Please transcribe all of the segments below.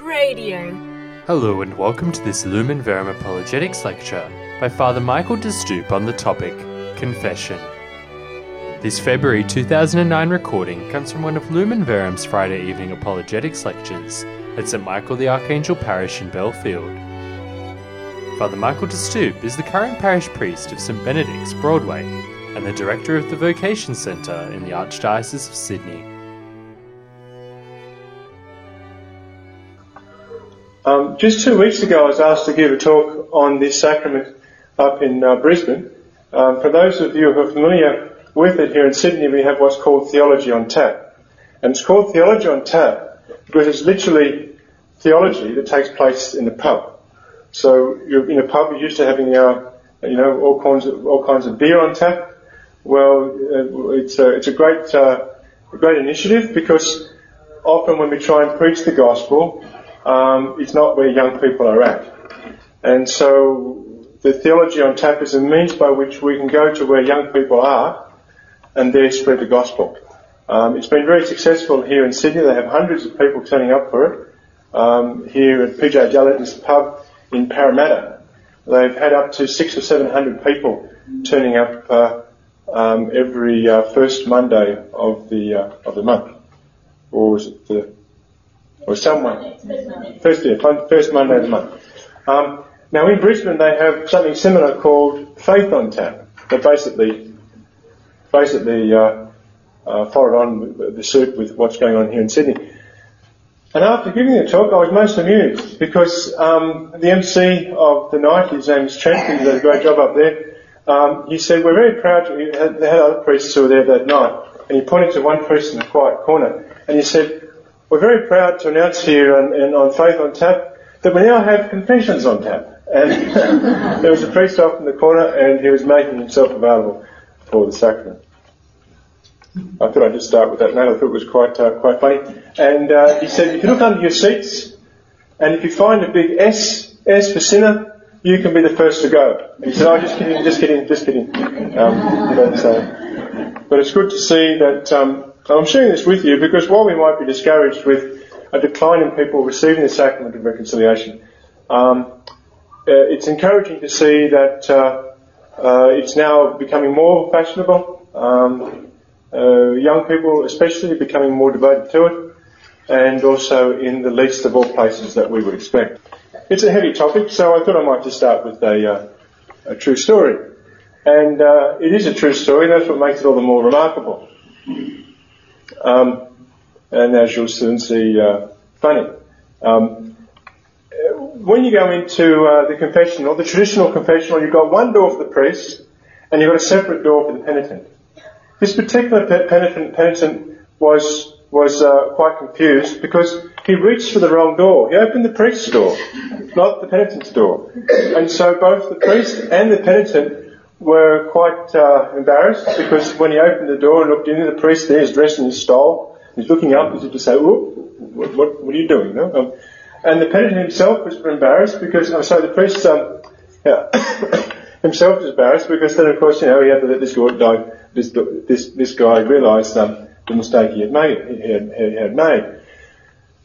Radio. Hello and welcome to this Lumen Verum Apologetics lecture by Father Michael Destoop on the topic Confession. This February 2009 recording comes from one of Lumen Verum's Friday evening apologetics lectures at St Michael the Archangel Parish in Belfield. Father Michael Destoop is the current parish priest of St Benedict's Broadway and the director of the Vocation Centre in the Archdiocese of Sydney. Um, just two weeks ago, I was asked to give a talk on this sacrament up in uh, Brisbane. Um, for those of you who are familiar with it here in Sydney, we have what's called theology on tap. And it's called theology on tap because it's literally theology that takes place in the pub. So you're in a pub, you're used to having, uh, you know, all kinds of, all kinds of beer on tap. Well, uh, it's a, it's a great, uh, great initiative because often when we try and preach the gospel, um, it's not where young people are at. And so the theology on tap is a means by which we can go to where young people are and there spread the gospel. Um, it's been very successful here in Sydney. They have hundreds of people turning up for it. Um, here at PJ Gallagher's pub in Parramatta, they've had up to six or seven hundred people turning up uh, um, every uh, first Monday of the uh, of the month, or was it the or someone. First, year, first Monday of the month. Um, now in Brisbane they have something similar called Faith on Tap. They basically, basically uh, uh, followed on the suit with what's going on here in Sydney. And after giving the talk, I was most amused because um, the MC of the night, his name is Trent, he did a great job up there. Um, he said, "We're very proud." To, they had other priests who were there that night, and he pointed to one priest in the quiet corner, and he said, we're very proud to announce here on, in, on Faith on Tap that we now have confessions on tap. And there was a priest off in the corner and he was making himself available for the sacrament. I thought I'd just start with that note. I thought it was quite, uh, quite funny. And uh, he said, you look under your seats and if you find a big S, S for sinner, you can be the first to go. He said, oh, just kidding, just kidding, just kidding. Um, but, uh, but it's good to see that um, I'm sharing this with you because while we might be discouraged with a decline in people receiving the sacrament of reconciliation, um, uh, it's encouraging to see that uh, uh, it's now becoming more fashionable. Um, uh, young people, especially, are becoming more devoted to it, and also in the least of all places that we would expect. It's a heavy topic, so I thought I might just start with a, uh, a true story. And uh, it is a true story, and that's what makes it all the more remarkable. Um, and as you'll soon see, uh, funny. Um, when you go into uh, the confessional, the traditional confessional, you've got one door for the priest, and you've got a separate door for the penitent. This particular penitent, penitent was was uh, quite confused because he reached for the wrong door. He opened the priest's door, not the penitent's door, and so both the priest and the penitent were quite uh, embarrassed because when he opened the door and looked in, the priest there is dressed in his stole. He's looking up as if to say, what, what, what, are you doing? No? Um, and the penitent himself was embarrassed because, I'm sorry, the priest um, yeah, himself was embarrassed because then, of course, you know, he had to let this guy, this, this, this guy realise um, the mistake he had made. He had, he had made.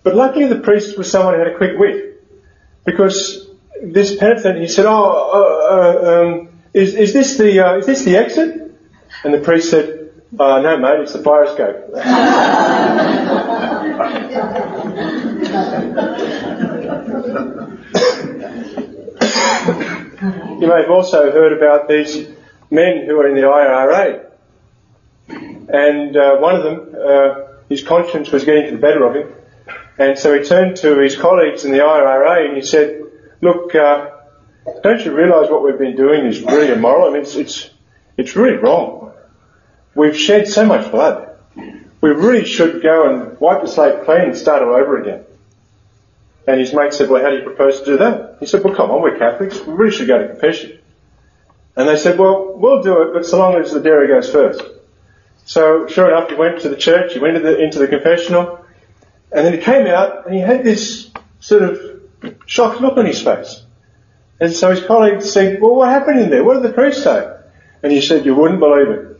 But luckily, the priest was someone who had a quick wit because this penitent, he said, "Oh, uh, uh, um, is, is this the uh, is this the exit? And the priest said, uh, no, mate, it's the escape. you may have also heard about these men who are in the IRA. And uh, one of them, uh, his conscience was getting to the better of him. And so he turned to his colleagues in the IRA and he said, look, uh, don't you realise what we've been doing is really immoral? I mean, it's, it's, it's really wrong. We've shed so much blood. We really should go and wipe the slate clean and start all over again. And his mate said, well, how do you propose to do that? He said, well, come on, we're Catholics. We really should go to confession. And they said, well, we'll do it, but so long as the dairy goes first. So sure enough, he went to the church, he went into the, into the confessional, and then he came out and he had this sort of shocked look on his face. And so his colleagues said, well, what happened in there? What did the priest say? And he said, you wouldn't believe it.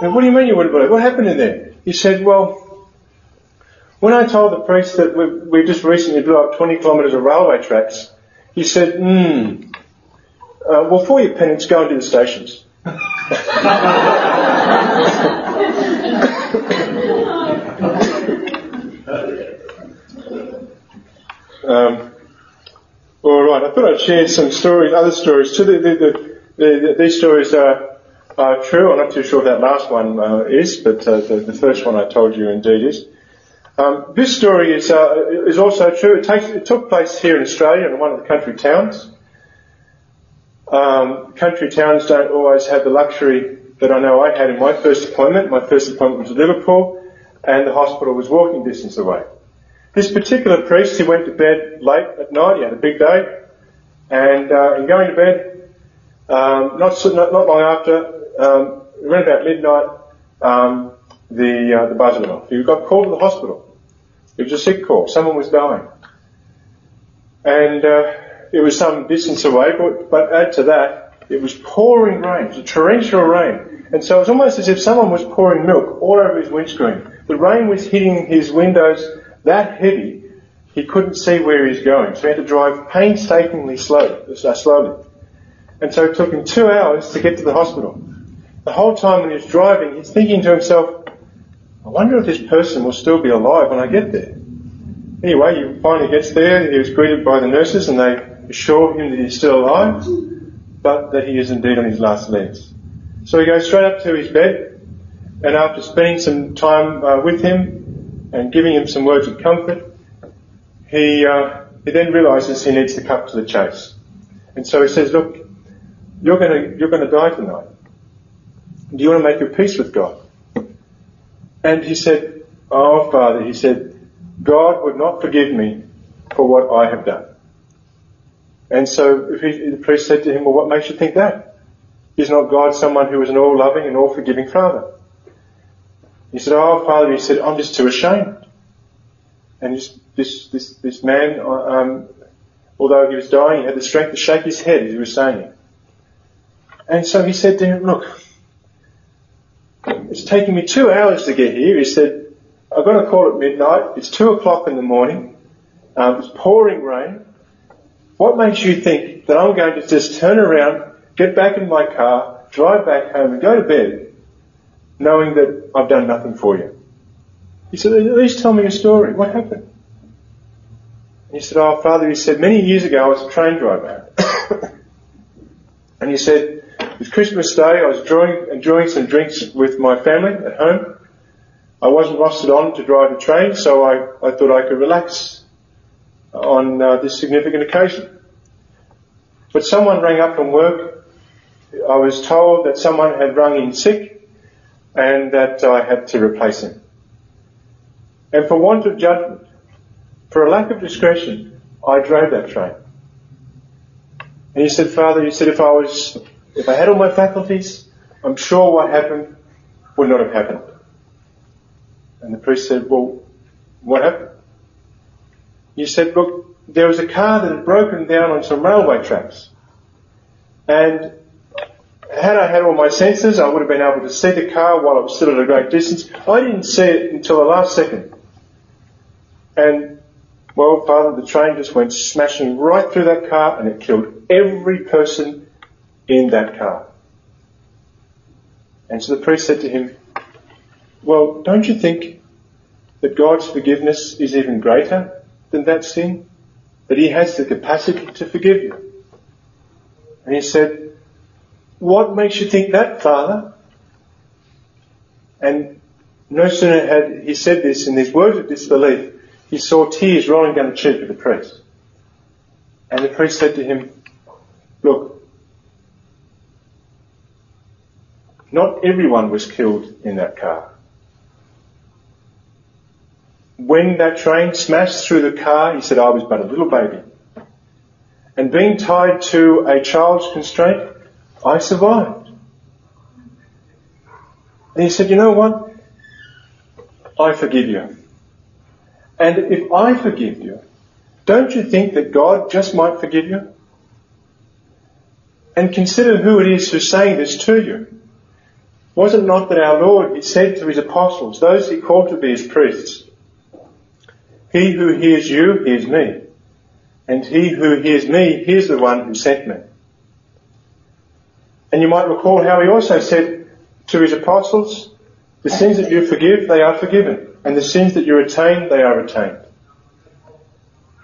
And what do you mean you wouldn't believe it? What happened in there? He said, well, When I told the priest that we, we just recently blew up 20 kilometres of railway tracks, he said, hmm, uh, well, for your penance, go and do the stations. um, all right, I thought I'd share some stories, other stories too. The, the, the, these stories are, are, true. I'm not too sure if that last one uh, is, but uh, the, first one I told you indeed is. Um, this story is uh, is also true. It, takes, it took place here in Australia in one of the country towns. Um, country towns don't always have the luxury that I know I had in my first appointment. My first appointment was in Liverpool, and the hospital was walking distance away. This particular priest, he went to bed late at night, he had a big day, and uh, in going to bed, um, not, not, not long after, um, around about midnight, um, the uh, the buzzer went off. He got called to the hospital. It was a sick call. Someone was dying, and uh, it was some distance away. But, but add to that, it was pouring rain. It was a torrential rain, and so it was almost as if someone was pouring milk all over his windscreen. The rain was hitting his windows that heavy, he couldn't see where he was going. So he had to drive painstakingly slow, uh, slowly. And so it took him two hours to get to the hospital. The whole time when he was driving, he's thinking to himself, I wonder if this person will still be alive when I get there. Anyway, he finally gets there. He was greeted by the nurses and they assure him that he's still alive, but that he is indeed on his last legs. So he goes straight up to his bed and after spending some time uh, with him, and giving him some words of comfort, he, uh, he then realizes he needs to cut to the chase. And so he says, look, you're gonna, you're gonna die tonight. Do you want to make your peace with God? And he said, Oh Father, he said, God would not forgive me for what I have done. And so he, the priest said to him, well, what makes you think that? Is not God someone who is an all-loving and all-forgiving Father? He said, Oh, Father, he said, I'm just too ashamed. And this, this, this, this man, um, although he was dying, he had the strength to shake his head as he was saying it. And so he said to him, look, it's taken me two hours to get here. He said, I've got to call at midnight. It's two o'clock in the morning. Um, it's pouring rain. What makes you think that I'm going to just turn around, get back in my car, drive back home and go to bed knowing that I've done nothing for you. He said, at least tell me a story. What happened? And he said, oh, Father, he said, many years ago I was a train driver. and he said, it was Christmas Day, I was enjoying, enjoying some drinks with my family at home. I wasn't rostered on to drive the train, so I, I thought I could relax on uh, this significant occasion. But someone rang up from work. I was told that someone had rung in sick and that I had to replace him. And for want of judgment, for a lack of discretion, I drove that train. And he said, Father, he said, if I was, if I had all my faculties, I'm sure what happened would not have happened. And the priest said, well, what happened? He said, look, there was a car that had broken down on some railway tracks. And had I had all my senses, I would have been able to see the car while it was still at a great distance. I didn't see it until the last second. And, well, Father, the train just went smashing right through that car and it killed every person in that car. And so the priest said to him, well, don't you think that God's forgiveness is even greater than that sin? That he has the capacity to forgive you? And he said, what makes you think that, Father? And no sooner had he said this in these words of disbelief, he saw tears rolling down the cheek of the priest. And the priest said to him, look, not everyone was killed in that car. When that train smashed through the car, he said, I was but a little baby. And being tied to a child's constraint, I survived. And he said, you know what? I forgive you. And if I forgive you, don't you think that God just might forgive you? And consider who it is who's saying this to you. Was it not that our Lord, he said to his apostles, those he called to be his priests, He who hears you hears me. And he who hears me hears the one who sent me. And you might recall how he also said to his apostles, the sins that you forgive, they are forgiven. And the sins that you retain, they are retained.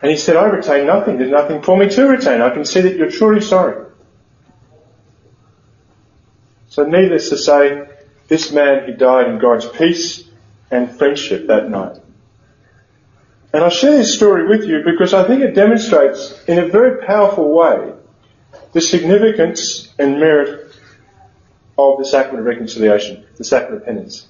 And he said, I retain nothing. There's nothing for me to retain. I can see that you're truly sorry. So needless to say, this man, he died in God's peace and friendship that night. And I share this story with you because I think it demonstrates in a very powerful way the significance and merit of the sacrament of reconciliation, the sacrament of penance.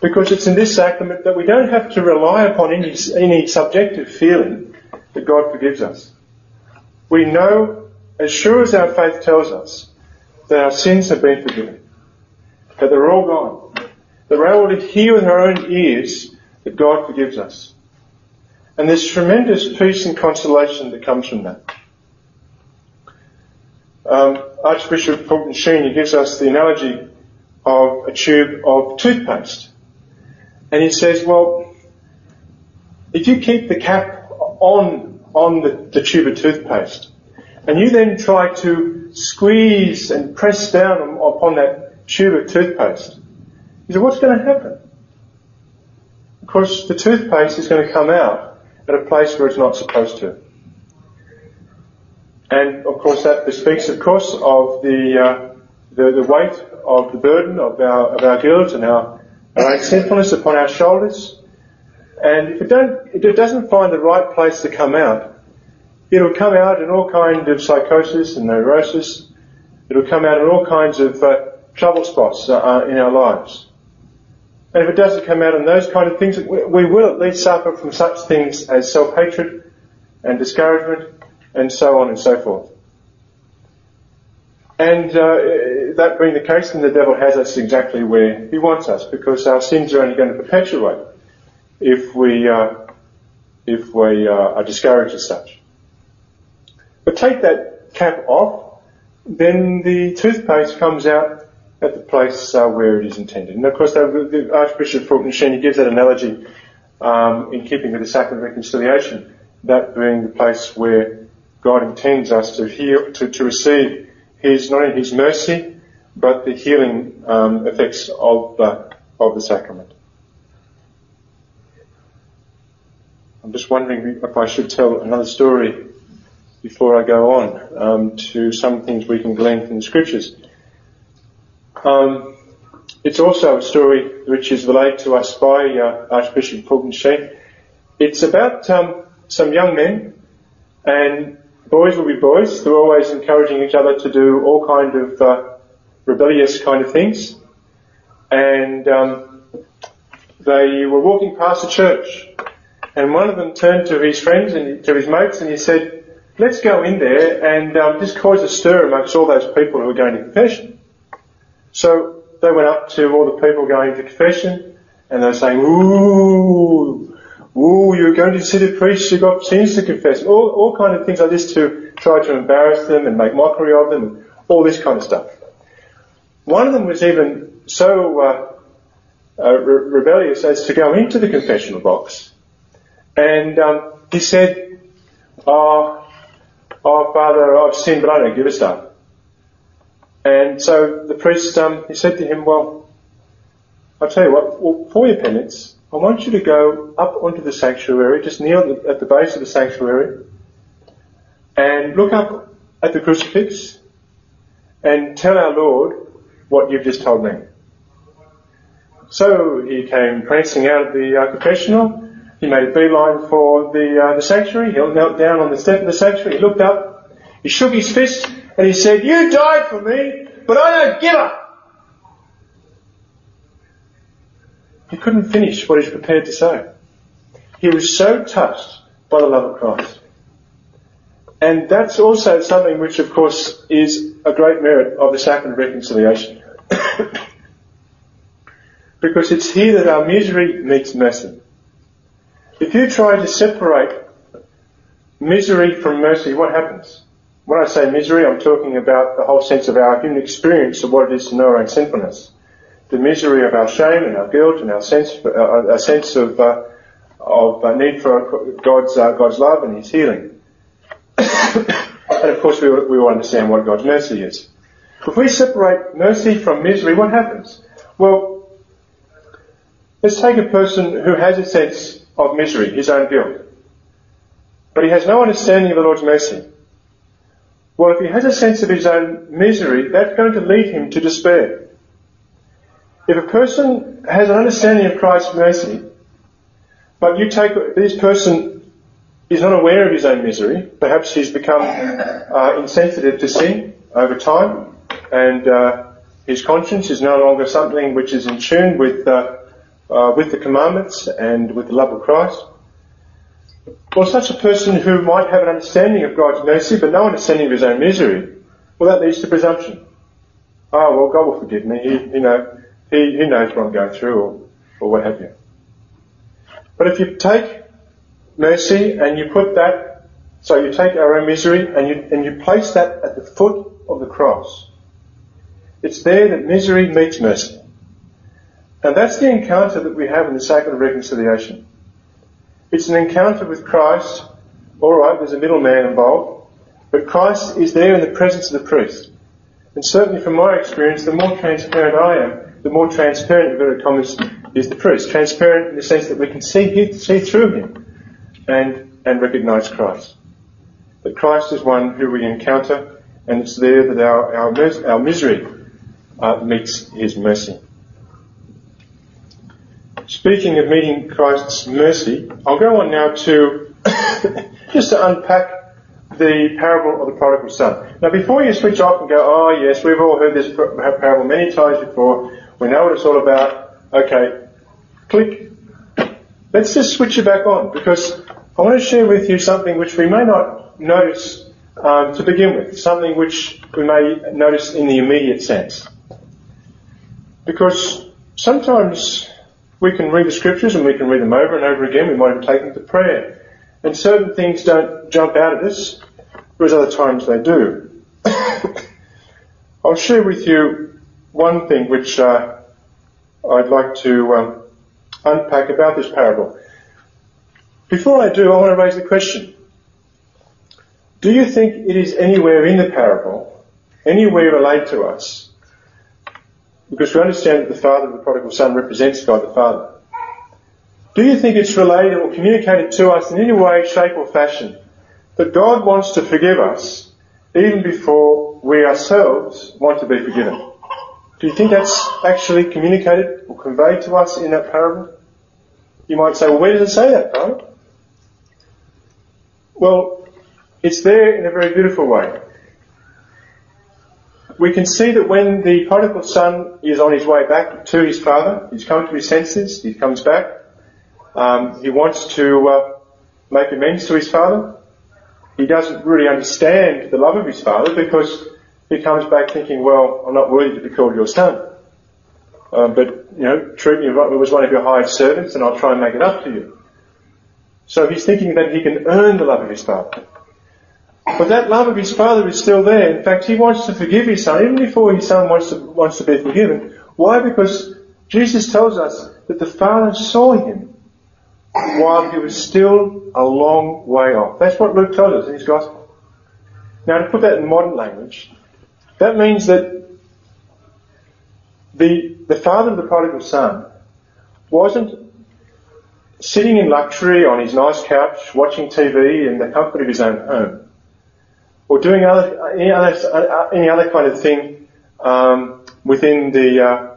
Because it's in this sacrament that we don't have to rely upon any, any subjective feeling that God forgives us. We know, as sure as our faith tells us, that our sins have been forgiven, that they're all gone, that we're able to hear with our own ears that God forgives us. And there's tremendous peace and consolation that comes from that. Um, Archbishop Fulton Sheen gives us the analogy of a tube of toothpaste. And he says, well, if you keep the cap on, on the, the tube of toothpaste, and you then try to squeeze and press down upon that tube of toothpaste, he said, what's going to happen? Of course, the toothpaste is going to come out at a place where it's not supposed to. And of course that speaks of course of the, uh, the, the, weight of the burden of our, of our guilt and our, our own sinfulness upon our shoulders. And if it, don't, if it doesn't find the right place to come out, it'll come out in all kinds of psychosis and neurosis. It'll come out in all kinds of uh, trouble spots uh, uh in our lives. And if it doesn't come out in those kind of things, we will at least suffer from such things as self-hatred and discouragement and so on and so forth. And uh, that being the case, then the devil has us exactly where he wants us, because our sins are only going to perpetuate if we uh, if we uh, are discouraged as such. But take that cap off, then the toothpaste comes out at the place uh, where it is intended. And of course, the Archbishop Fulton gives that analogy um, in keeping with the sacrament of reconciliation, that being the place where God intends us to heal, to, to receive His, not only His mercy, but the healing um, effects of the, of the sacrament. I'm just wondering if I should tell another story before I go on um, to some things we can glean from the scriptures. Um, it's also a story which is relayed to us by uh, Archbishop Fulton Sheen. It's about um, some young men and boys will be boys. They're always encouraging each other to do all kind of uh, rebellious kind of things. And um, they were walking past a church, and one of them turned to his friends and to his mates, and he said, "Let's go in there and um, just cause a stir amongst all those people who are going to confession." So they went up to all the people going to confession, and they were saying, "Ooh." Ooh, you're going to see the priest, you've got sins to confess. All, all kind of things like this to try to embarrass them and make mockery of them, and all this kind of stuff. One of them was even so uh, uh, re- rebellious as to go into the confessional box, and um, he said, "Oh, oh, Father, I've sinned, but I don't give a stuff." And so the priest, um, he said to him, "Well, I'll tell you what. Well, for your penance, I want you to go up onto the sanctuary, just kneel at the base of the sanctuary, and look up at the crucifix and tell our Lord what you've just told me. So he came prancing out of the uh, confessional. He made a beeline for the, uh, the sanctuary. He knelt down on the step of the sanctuary. He looked up. He shook his fist and he said, "You died for me, but I don't give up." He couldn't finish what he was prepared to say. He was so touched by the love of Christ. And that's also something which, of course, is a great merit of the sacrament of reconciliation. because it's here that our misery meets mercy. If you try to separate misery from mercy, what happens? When I say misery, I'm talking about the whole sense of our human experience of what it is to know our own sinfulness the misery of our shame and our guilt and our sense, uh, sense of, uh, of uh, need for God's, uh, God's love and His healing. and of course we, we all understand what God's mercy is. If we separate mercy from misery, what happens? Well, let's take a person who has a sense of misery, his own guilt. But he has no understanding of the Lord's mercy. Well, if he has a sense of his own misery, that's going to lead him to despair. If a person has an understanding of Christ's mercy, but you take this person is not aware of his own misery, perhaps he's become uh, insensitive to sin over time, and uh, his conscience is no longer something which is in tune with uh, with the commandments and with the love of Christ. Well, such a person who might have an understanding of God's mercy but no understanding of his own misery, well, that leads to presumption. Oh, well, God will forgive me. He, you know, he, he knows what I'm going through or, or what have you. But if you take mercy and you put that, so you take our own misery and you, and you place that at the foot of the cross, it's there that misery meets mercy. And that's the encounter that we have in the sacrament of reconciliation. It's an encounter with Christ. All right, there's a middleman involved, but Christ is there in the presence of the priest. And certainly from my experience, the more transparent I am, the more transparent, inverted commas, is the priest. Transparent in the sense that we can see, see through him and, and recognize Christ. That Christ is one who we encounter, and it's there that our, our, our misery uh, meets his mercy. Speaking of meeting Christ's mercy, I'll go on now to just to unpack the parable of the prodigal son. Now, before you switch off and go, oh yes, we've all heard this parable many times before. We know what it's all about. Okay, click. Let's just switch it back on because I want to share with you something which we may not notice um, to begin with, something which we may notice in the immediate sense. Because sometimes we can read the scriptures and we can read them over and over again. We might even take them to prayer. And certain things don't jump out at us, whereas other times they do. I'll share with you one thing which uh, I'd like to um, unpack about this parable. Before I do, I want to raise the question. Do you think it is anywhere in the parable, anywhere related to us, because we understand that the father of the prodigal son represents God the Father. Do you think it's related or communicated to us in any way, shape or fashion that God wants to forgive us even before we ourselves want to be forgiven? Do you think that's actually communicated or conveyed to us in that parable? You might say, well, where does it say that? Well, it's there in a very beautiful way we can see that when the prodigal son is on his way back to his father, he's come to his senses, he comes back, um, he wants to uh, make amends to his father. He doesn't really understand the love of his father because he comes back thinking, well, I'm not worthy to be called your son. Um, but, you know, treat me as one of your hired servants and I'll try and make it up to you. So he's thinking that he can earn the love of his father. But that love of his father is still there. In fact, he wants to forgive his son even before his son wants to, wants to be forgiven. Why? Because Jesus tells us that the father saw him while he was still a long way off. That's what Luke tells us in his gospel. Now to put that in modern language, that means that the, the father of the prodigal son wasn't sitting in luxury on his nice couch watching TV in the comfort of his own home or doing other, any other, any other kind of thing um, within the uh,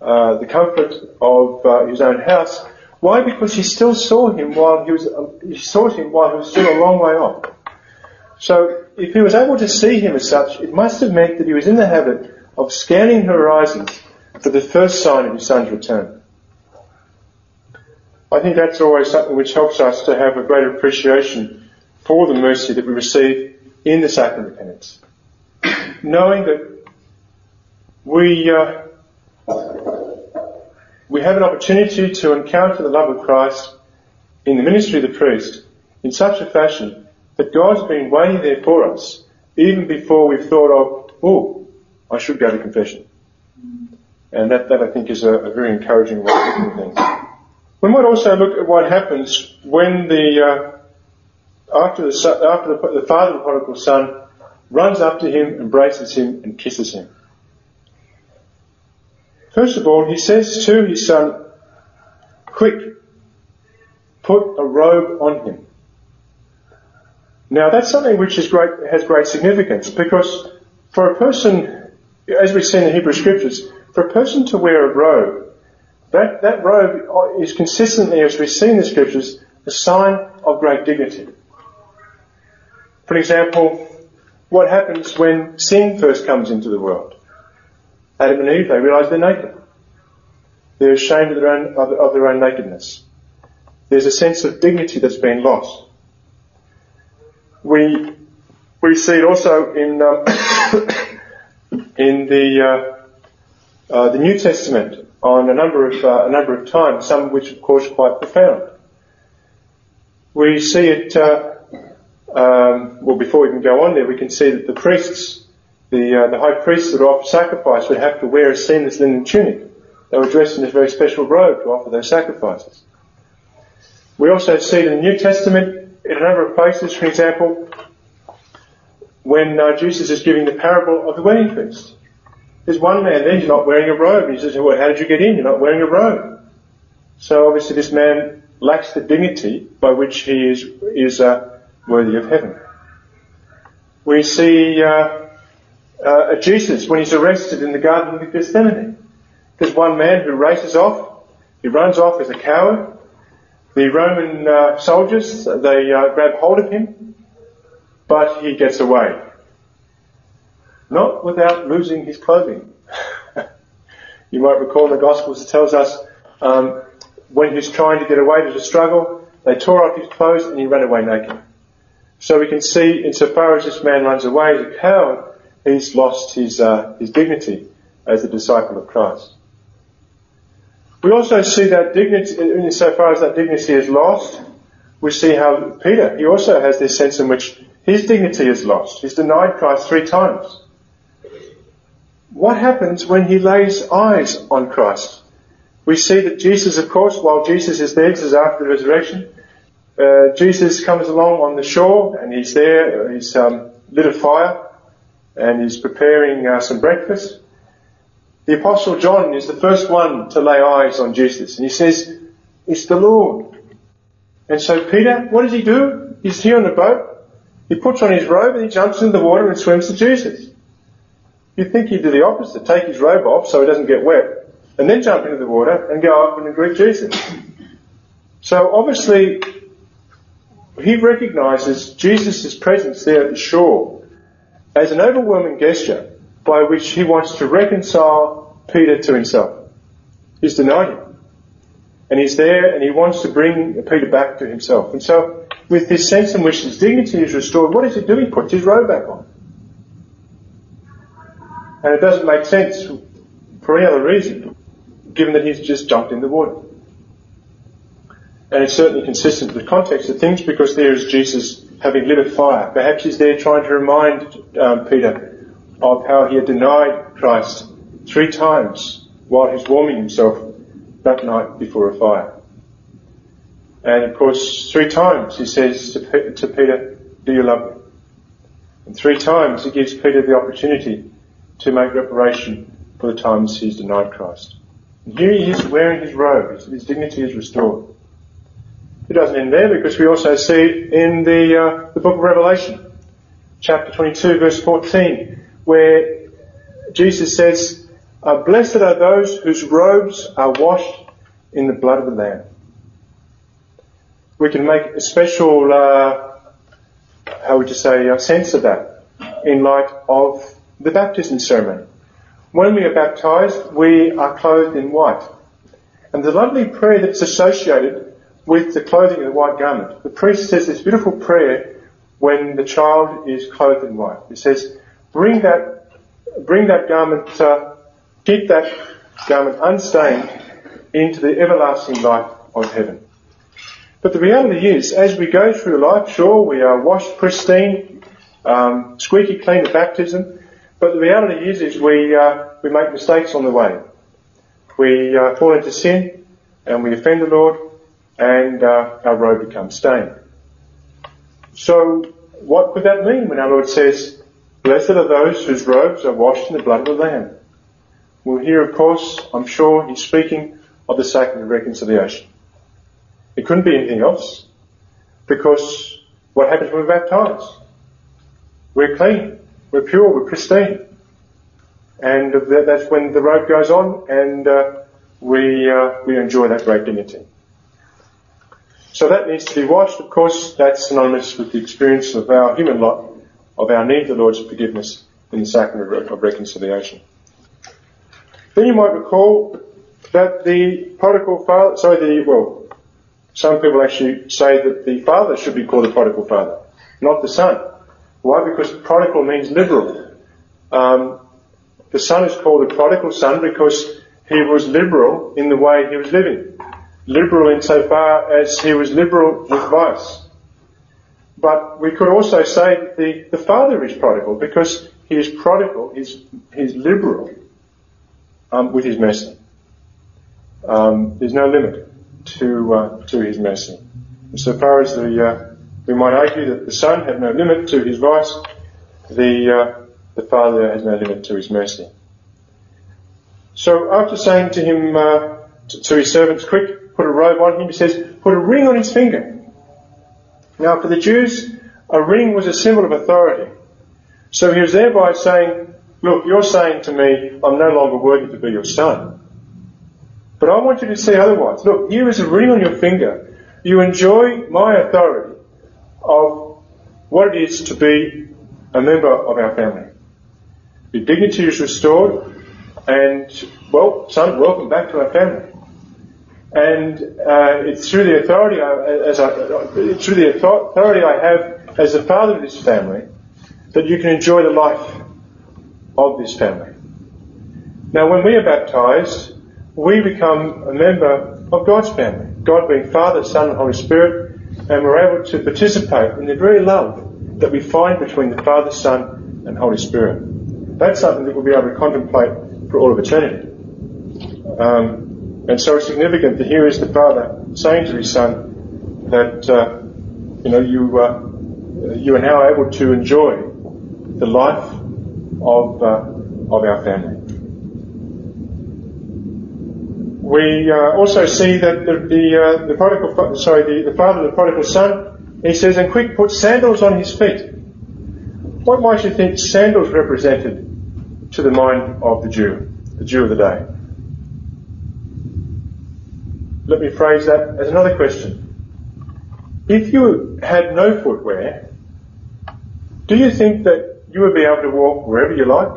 uh, the comfort of uh, his own house. Why? Because he still saw him while he was he saw him while he was still a long way off. So if he was able to see him as such, it must have meant that he was in the habit of scanning horizons for the first sign of his son's return. I think that's always something which helps us to have a greater appreciation for the mercy that we receive in the sacrament of penance. Knowing that we, uh, we have an opportunity to encounter the love of Christ in the ministry of the priest in such a fashion that God's been waiting there for us even before we've thought of, oh, I should go to confession. And that, that I think is a, a very encouraging way of looking at things. We might also look at what happens when the, uh, after, the, after the, the father of the prodigal son runs up to him, embraces him, and kisses him. First of all, he says to his son, quick, put a robe on him. Now that's something which is great, has great significance because for a person, as we see in the Hebrew scriptures, for a person to wear a robe, that, that robe is consistently, as we see in the scriptures, a sign of great dignity. For example, what happens when sin first comes into the world? Adam and Eve, they realize they're naked. They're ashamed of their own, of, of their own nakedness. There's a sense of dignity that's been lost. We, we see it also in, um, in the, uh, uh, the New Testament on a number of, uh, a number of times, some of which of course are quite profound. We see it, uh, um, well before we can go on there, we can see that the priests, the, uh, the high priests that offer sacrifice would have to wear a seamless linen tunic. They were dressed in this very special robe to offer those sacrifices. We also see it in the New Testament in a number of places, for example, when uh, Jesus is giving the parable of the wedding feast. There's one man there, he's not wearing a robe. He says, well, how did you get in? You're not wearing a robe. So obviously this man lacks the dignity by which he is, is uh, worthy of heaven. We see uh, uh Jesus when he's arrested in the Garden of Gethsemane. There's one man who races off. He runs off as a coward. The Roman uh, soldiers, they uh, grab hold of him, but he gets away. Not without losing his clothing. you might recall in the Gospels it tells us um, when he's trying to get away, there's a struggle. They tore off his clothes and he ran away naked. So we can see, insofar as this man runs away as a coward, he's lost his uh, his dignity as a disciple of Christ. We also see that dignity, insofar as that dignity is lost, we see how Peter, he also has this sense in which his dignity is lost. He's denied Christ three times. What happens when he lays eyes on Christ? We see that Jesus, of course, while Jesus is there, this is after the resurrection, uh, Jesus comes along on the shore and he's there, he's um, lit a fire and he's preparing uh, some breakfast. The apostle John is the first one to lay eyes on Jesus and he says, it's the Lord. And so Peter, what does he do? He's here on the boat. He puts on his robe and he jumps into the water and swims to Jesus. You'd think he'd do the opposite, take his robe off so he doesn't get wet, and then jump into the water and go up and greet Jesus. So obviously, he recognizes Jesus' presence there at the shore as an overwhelming gesture by which he wants to reconcile Peter to himself. He's denied him. And he's there and he wants to bring Peter back to himself. And so, with this sense in which his dignity is restored, what does he do? He puts his robe back on. And it doesn't make sense for any other reason, given that he's just jumped in the water. And it's certainly consistent with the context of things because there is Jesus having lit a fire. Perhaps he's there trying to remind um, Peter of how he had denied Christ three times while he's warming himself that night before a fire. And of course, three times he says to, to Peter, do you love me? And three times he gives Peter the opportunity to make reparation for the times he's denied Christ. And here he is wearing his robe. His, his dignity is restored. It doesn't end there because we also see in the, uh, the book of Revelation, chapter 22 verse 14, where Jesus says, uh, Blessed are those whose robes are washed in the blood of the Lamb. We can make a special, uh, how would you say, a sense of that in light of the baptism ceremony. When we are baptized, we are clothed in white. And the lovely prayer that's associated with the clothing of the white garment, the priest says this beautiful prayer when the child is clothed in white. He says, Bring that, bring that garment, uh, keep that garment unstained into the everlasting light of heaven. But the reality is, as we go through life, sure, we are washed pristine, um, squeaky clean at baptism, but the reality is, is we, uh, we make mistakes on the way. We uh, fall into sin, and we offend the Lord, and uh, our robe becomes stained. So what could that mean when our Lord says, Blessed are those whose robes are washed in the blood of the Lamb? Well, here, of course, I'm sure he's speaking of the sacrament of reconciliation. It couldn't be anything else, because what happens when we're baptized? We're clean, we're pure, we're pristine. And that's when the robe goes on and uh, we, uh, we enjoy that great dignity. So that needs to be washed. Of course, that's synonymous with the experience of our human lot, of our need for the Lord's forgiveness in the sacrament of reconciliation. Then you might recall that the prodigal father, sorry, the, well, some people actually say that the father should be called the prodigal father, not the son. Why? Because prodigal means liberal. Um, the son is called the prodigal son because he was liberal in the way he was living. Liberal insofar as he was liberal with vice. But we could also say the, the father is prodigal because he is prodigal, he's, he's liberal um, with his mercy. Um, there's no limit to, uh, to his mercy. So far as the, uh, we might argue that the son had no limit to his vice, the, uh, the father has no limit to his mercy. So after saying to him, uh, to, to his servants, quick, put a robe on him, he says, put a ring on his finger. Now for the Jews, a ring was a symbol of authority. So he was thereby saying, look, you're saying to me, I'm no longer worthy to be your son. But I want you to see otherwise. Look, here is a ring on your finger. You enjoy my authority of what it is to be a member of our family. Your dignity is restored, and, well, son, welcome back to our family. And uh, it's through the authority I, as I, through the authority I have as the father of this family that you can enjoy the life of this family. Now, when we are baptized, we become a member of God's family. God being Father, Son, and Holy Spirit, and we're able to participate in the very love that we find between the Father, Son, and Holy Spirit. That's something that we'll be able to contemplate for all of eternity. Um, and so it's significant that here is the Father saying to His Son that, uh, you know, you, uh, you are now able to enjoy the life of, uh, of our family. We uh, also see that the, the, uh, the prodigal, sorry, the, the father of the prodigal son, he says, and quick, put sandals on his feet. What might you think sandals represented to the mind of the Jew, the Jew of the day. Let me phrase that as another question. If you had no footwear, do you think that you would be able to walk wherever you like?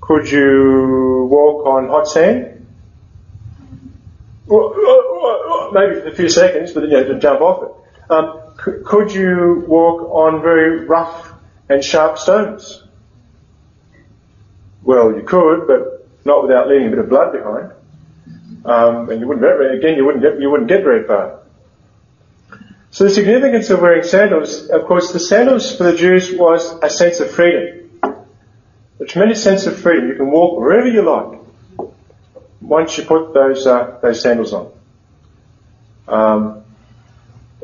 Could you walk on hot sand? Maybe for a few seconds, but then you have to jump off it. Um, could you walk on very rough and sharp stones? Well, you could, but not without leaving a bit of blood behind. Um, and you wouldn't, again, you wouldn't get, you wouldn't get very far. So the significance of wearing sandals, of course, the sandals for the Jews was a sense of freedom. A tremendous sense of freedom. You can walk wherever you like once you put those, uh, those sandals on. Um,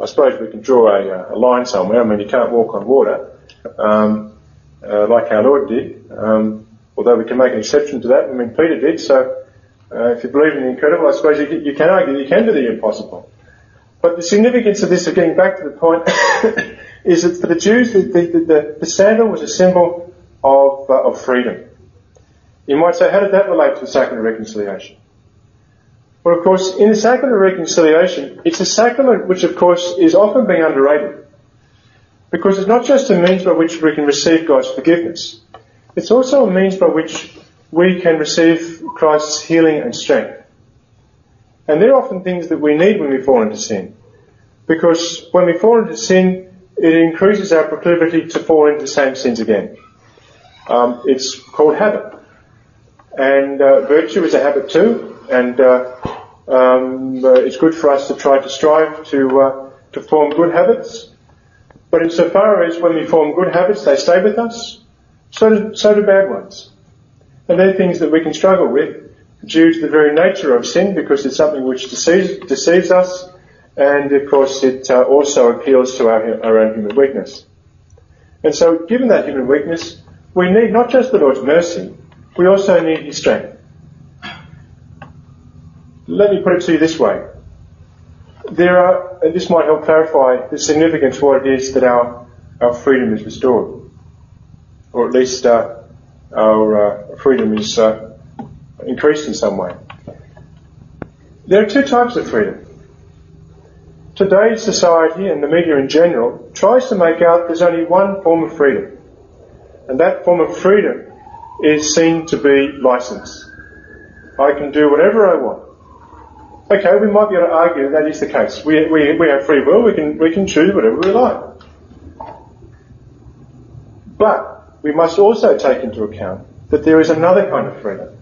I suppose we can draw a, a, line somewhere. I mean, you can't walk on water, um, uh, like our Lord did. Um, although we can make an exception to that. I mean, Peter did. So, uh, if you believe in the incredible, I suppose you, you can argue you can do the impossible. But the significance of this, of getting back to the point, is that for the Jews, the, the, the, the sandal was a symbol of, uh, of freedom. You might say, how did that relate to the sacrament of reconciliation? Well, of course, in the sacrament of reconciliation, it's a sacrament which, of course, is often being underrated. Because it's not just a means by which we can receive God's forgiveness. It's also a means by which we can receive Christ's healing and strength. And they're often things that we need when we fall into sin. Because when we fall into sin, it increases our proclivity to fall into the same sins again. Um, it's called habit. And uh, virtue is a habit too. And uh, um, uh, it's good for us to try to strive to, uh, to form good habits. But insofar as when we form good habits, they stay with us, so do, so do bad ones. And they're things that we can struggle with due to the very nature of sin because it's something which deceives, deceives us and of course it uh, also appeals to our, our own human weakness. And so given that human weakness, we need not just the Lord's mercy, we also need His strength. Let me put it to you this way. There are, and this might help clarify the significance of what it is that our, our freedom is restored. Or at least uh, our uh, freedom is uh, increased in some way. There are two types of freedom. Today's society and the media in general tries to make out there's only one form of freedom. And that form of freedom is seen to be license. I can do whatever I want. Okay, we might be able to argue that is the case. We, we, we have free will, we can, we can choose whatever we like. But we must also take into account that there is another kind of freedom.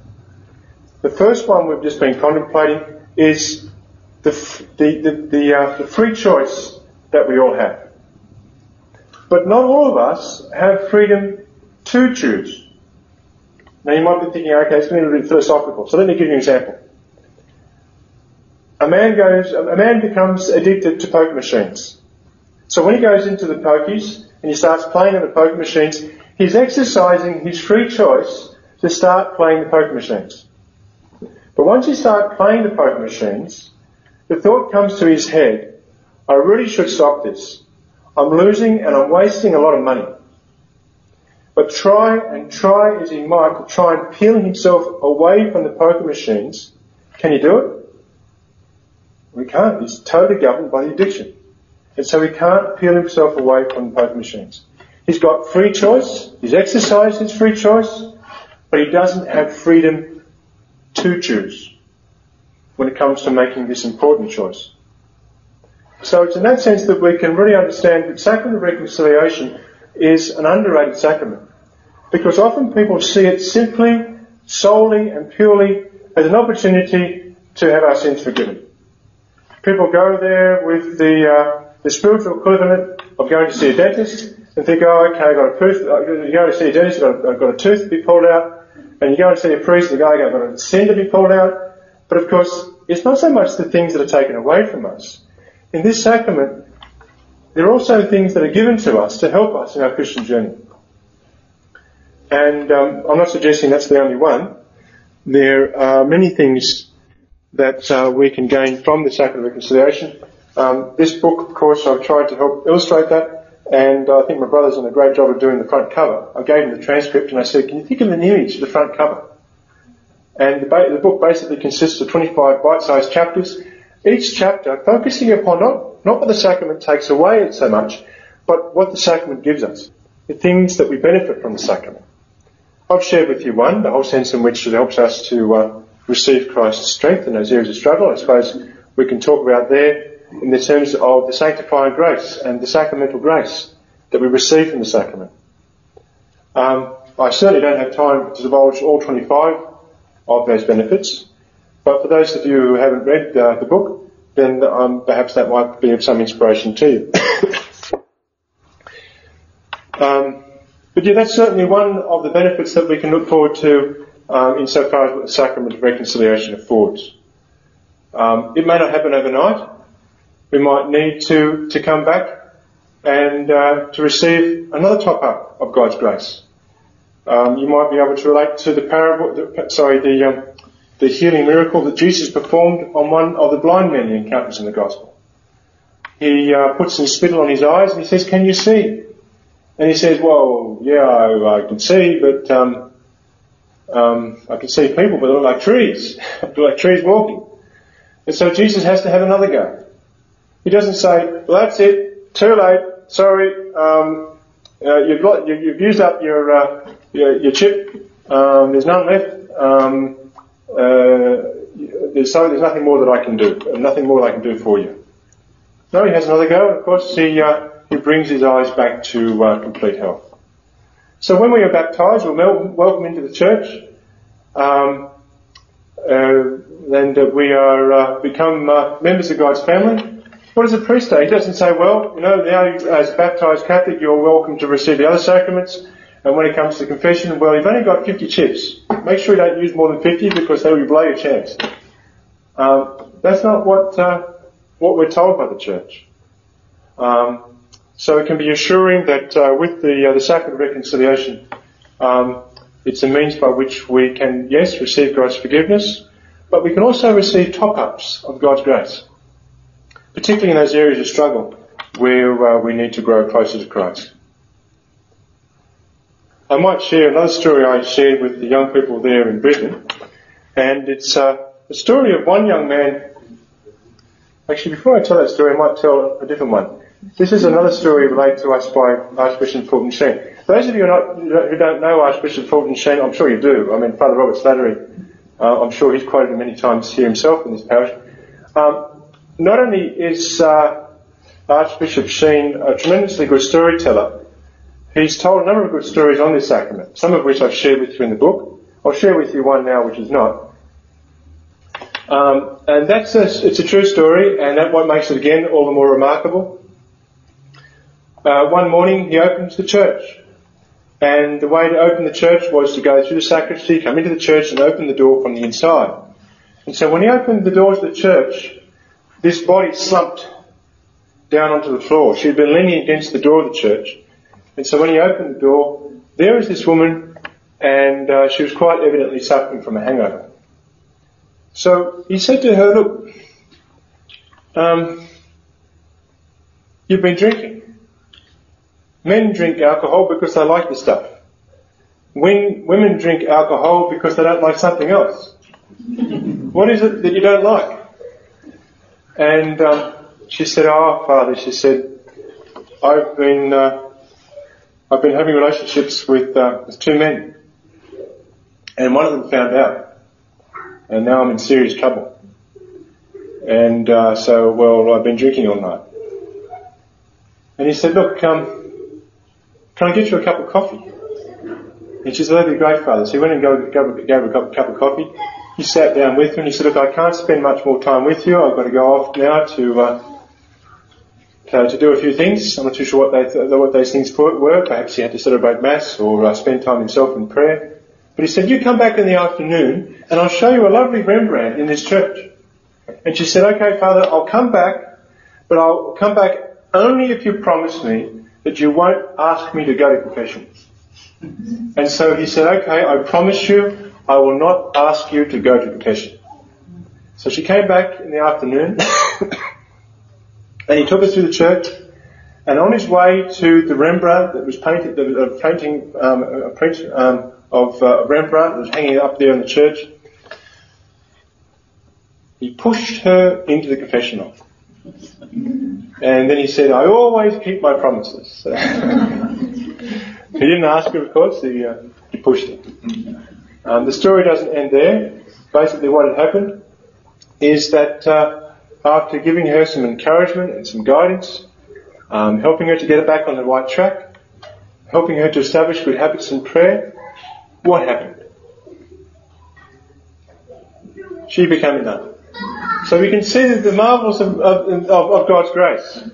The first one we've just been contemplating is the, the, the, the, uh, the free choice that we all have. But not all of us have freedom to choose. Now you might be thinking, okay, it's going to be a bit philosophical. So let me give you an example. A man goes, a man becomes addicted to poker machines. So when he goes into the pokies and he starts playing on the poker machines, he's exercising his free choice to start playing the poker machines. But once you start playing the poker machines, the thought comes to his head, I really should stop this. I'm losing and I'm wasting a lot of money. But try and try as he might to try and peel himself away from the poker machines, can he do it? We can't. He's totally governed by the addiction. And so he can't peel himself away from the poker machines. He's got free choice. He's exercised his free choice, but he doesn't have freedom to choose when it comes to making this important choice. So it's in that sense that we can really understand that sacrament of reconciliation is an underrated sacrament. Because often people see it simply, solely and purely as an opportunity to have our sins forgiven. People go there with the, uh, the spiritual equivalent of going to see a dentist and think, oh, okay, I've got a tooth, you go to see a dentist, I've got, I've got a tooth to be pulled out, and you go and see a priest, and you go, I've got a sin to be pulled out. But of course, it's not so much the things that are taken away from us. In this sacrament, there are also things that are given to us to help us in our Christian journey. And um, I'm not suggesting that's the only one. There are many things that uh, we can gain from the Sacrament of Reconciliation. Um, this book, of course, I've tried to help illustrate that, and I think my brother's done a great job of doing the front cover. I gave him the transcript and I said, can you think of an image for the front cover? And the, ba- the book basically consists of 25 bite-sized chapters, each chapter focusing upon not, not what the sacrament takes away so much, but what the sacrament gives us. The things that we benefit from the sacrament. I've shared with you one, the whole sense in which it helps us to uh, receive Christ's strength in those areas of struggle. I suppose we can talk about there in the terms of the sanctifying grace and the sacramental grace that we receive from the sacrament. Um, I certainly don't have time to divulge all 25 of those benefits, but for those of you who haven't read uh, the book, then um, perhaps that might be of some inspiration to you. um, but yeah, that's certainly one of the benefits that we can look forward to um, insofar as what the sacrament of reconciliation affords. Um, it may not happen overnight. We might need to, to come back and uh, to receive another top up of God's grace. Um, you might be able to relate to the parable, the, sorry, the, um, the healing miracle that Jesus performed on one of the blind men he encounters in the gospel. He uh, puts some spittle on his eyes and he says, "Can you see?" And he says, well, yeah, I, I can see, but um, um, I can see people, but they look like trees. they like trees walking. And so Jesus has to have another go. He doesn't say, well, that's it, too late, sorry, um, uh, you've, got, you, you've used up your, uh, your, your, chip, um, there's none left, um, uh, there's, so, there's nothing more that I can do, nothing more I can do for you. No, he has another go, of course, he, uh, he brings his eyes back to uh, complete health. So when we are baptized, we're welcome into the church, um, uh, and uh, we are uh, become uh, members of God's family. What does the priest say? He doesn't say, well, you know, now as baptized Catholic, you're welcome to receive the other sacraments, And when it comes to confession, well, you've only got 50 chips. Make sure you don't use more than 50 because that will blow your chance. Um, that's not what uh, what we're told by the church. Um, so it can be assuring that uh, with the uh, the sacrament of reconciliation, um, it's a means by which we can, yes, receive God's forgiveness, but we can also receive top-ups of God's grace, particularly in those areas of struggle where uh, we need to grow closer to Christ. I might share another story I shared with the young people there in Brisbane, and it's uh, a story of one young man. Actually, before I tell that story, I might tell a different one. This is another story related to us by Archbishop Fulton Sheen. Those of you who, not, who don't know Archbishop Fulton Sheen, I'm sure you do. I mean, Father Robert Slattery, uh, I'm sure he's quoted many times here himself in this parish. Um, not only is uh, Archbishop Sheen a tremendously good storyteller, he's told a number of good stories on this sacrament, some of which I've shared with you in the book. I'll share with you one now which is not. Um, and that's a, it's a true story, and that what makes it again all the more remarkable. Uh, one morning he opens the church, and the way to open the church was to go through the sacristy, come into the church, and open the door from the inside. And so when he opened the doors of the church, this body slumped down onto the floor. She had been leaning against the door of the church, and so when he opened the door, there was this woman, and uh, she was quite evidently suffering from a hangover. So he said to her, look, um, you've been drinking. Men drink alcohol because they like the stuff. When women drink alcohol because they don't like something else. what is it that you don't like? And um, she said, "Oh, Father," she said, "I've been uh, I've been having relationships with uh, with two men, and one of them found out and now I'm in serious trouble. And uh, so, well, I've been drinking all night. And he said, look, um, can I get you a cup of coffee? And she said, that'd be great, Father. So he went and gave, her a cup of coffee. He sat down with her and he said, look, I can't spend much more time with you. I've got to go off now to, uh, to, to do a few things. I'm not too sure what, they th- what those things were. Perhaps he had to celebrate Mass or uh, spend time himself in prayer. But he said, you come back in the afternoon and I'll show you a lovely Rembrandt in this church. And she said, okay, Father, I'll come back, but I'll come back only if you promise me that you won't ask me to go to confession. And so he said, okay, I promise you I will not ask you to go to confession. So she came back in the afternoon and he took us through the church and on his way to the Rembrandt that was painted, the painting, um, a print, um, of uh, Rembrandt that was hanging up there in the church. He pushed her into the confessional. And then he said, I always keep my promises. he didn't ask her, of course, he, uh, he pushed her. Um, the story doesn't end there. Basically what had happened is that uh, after giving her some encouragement and some guidance, um, helping her to get back on the right track, helping her to establish good habits in prayer, what happened? She became a nun. So we can see the marvels of, of, of God's grace.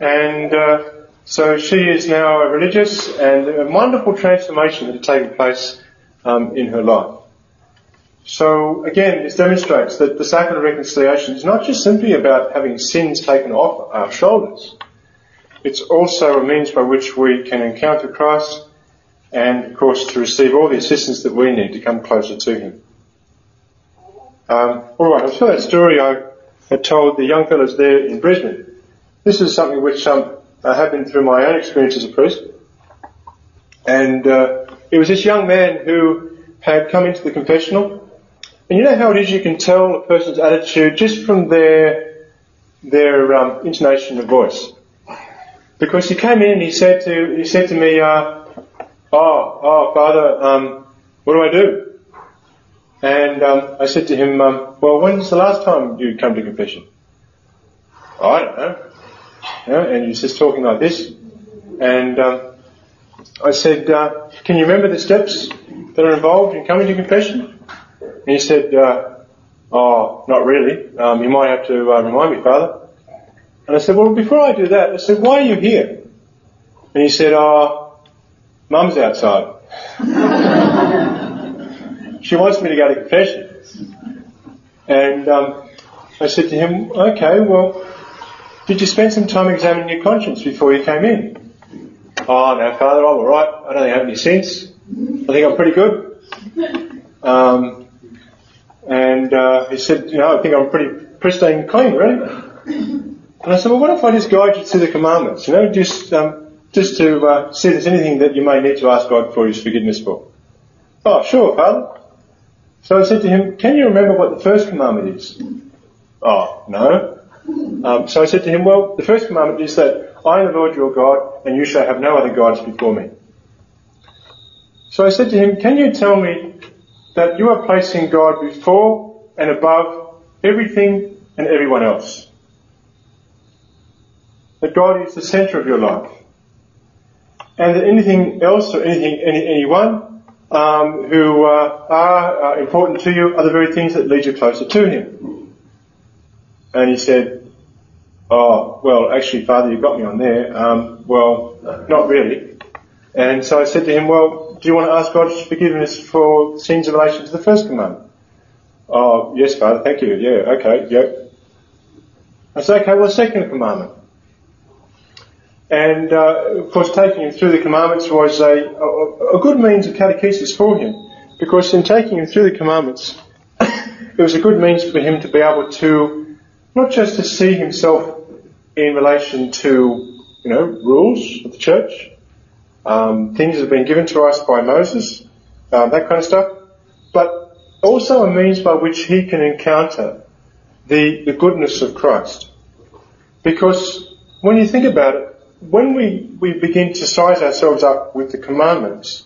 And uh, so she is now a religious and a wonderful transformation that had taken place um, in her life. So again, this demonstrates that the sacrament of reconciliation is not just simply about having sins taken off our shoulders. It's also a means by which we can encounter Christ and of course to receive all the assistance that we need to come closer to Him. Um, all right, I'll tell that story I had told the young fellows there in Brisbane. This is something which um, have been through my own experience as a priest, and uh, it was this young man who had come into the confessional, and you know how it is you can tell a person's attitude just from their their um, intonation of voice, because he came in and he said to he said to me. Uh, oh, oh, Father, um, what do I do? And um, I said to him, um, well, when's the last time you come to confession? I don't know. Yeah, and he's just talking like this. And um, I said, uh, can you remember the steps that are involved in coming to confession? And he said, uh, oh, not really. Um, you might have to uh, remind me, Father. And I said, well, before I do that, I said, why are you here? And he said, oh, Mum's outside. she wants me to go to confession. And um, I said to him, okay, well, did you spend some time examining your conscience before you came in? Oh, no, Father, I'm alright. I don't think I have any sins. I think I'm pretty good. Um, and uh, he said, you know, I think I'm pretty pristine clean, really. And I said, well, what if I just guide you to the commandments? You know, just um, just to uh, see if there's anything that you may need to ask God for His forgiveness for. Oh, sure, Father. So I said to him, can you remember what the first commandment is? Oh, no. Um, so I said to him, well, the first commandment is that I am the Lord your God, and you shall have no other gods before me. So I said to him, can you tell me that you are placing God before and above everything and everyone else? That God is the center of your life. And that anything else or anything, any, anyone um, who uh, are uh, important to you are the very things that lead you closer to Him. And he said, Oh, well, actually, Father, you got me on there. Um, well, not really. And so I said to him, Well, do you want to ask God's forgiveness for sins in relation to the first commandment? Oh, yes, Father, thank you. Yeah, okay, yep. I said, okay, well, second commandment. And, uh, of course, taking him through the commandments was a, a, a good means of catechesis for him. Because in taking him through the commandments, it was a good means for him to be able to, not just to see himself in relation to, you know, rules of the church, um, things that have been given to us by Moses, um, that kind of stuff, but also a means by which he can encounter the, the goodness of Christ. Because when you think about it, when we, we begin to size ourselves up with the commandments,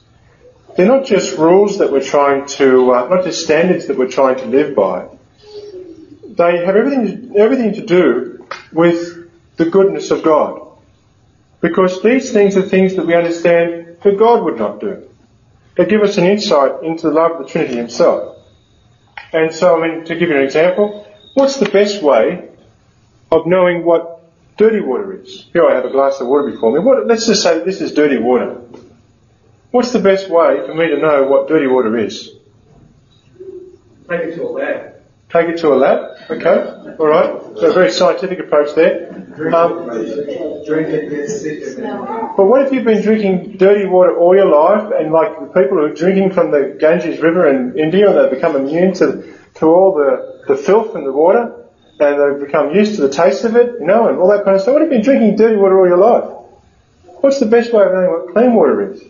they're not just rules that we're trying to, uh, not just standards that we're trying to live by. They have everything, everything to do with the goodness of God. Because these things are things that we understand that God would not do. They give us an insight into the love of the Trinity Himself. And so, I mean, to give you an example, what's the best way of knowing what dirty water is? Here I have a glass of water before me. What, let's just say this is dirty water. What's the best way for me to know what dirty water is? Take it to a lab. Take it to a lab. Okay. All right. So a very scientific approach there. Um, but what if you've been drinking dirty water all your life, and like the people who are drinking from the Ganges River in India, and they've become immune to to all the the filth in the water, and they've become used to the taste of it, you know, and all that kind of stuff. What if you've been drinking dirty water all your life? What's the best way of knowing what clean water is?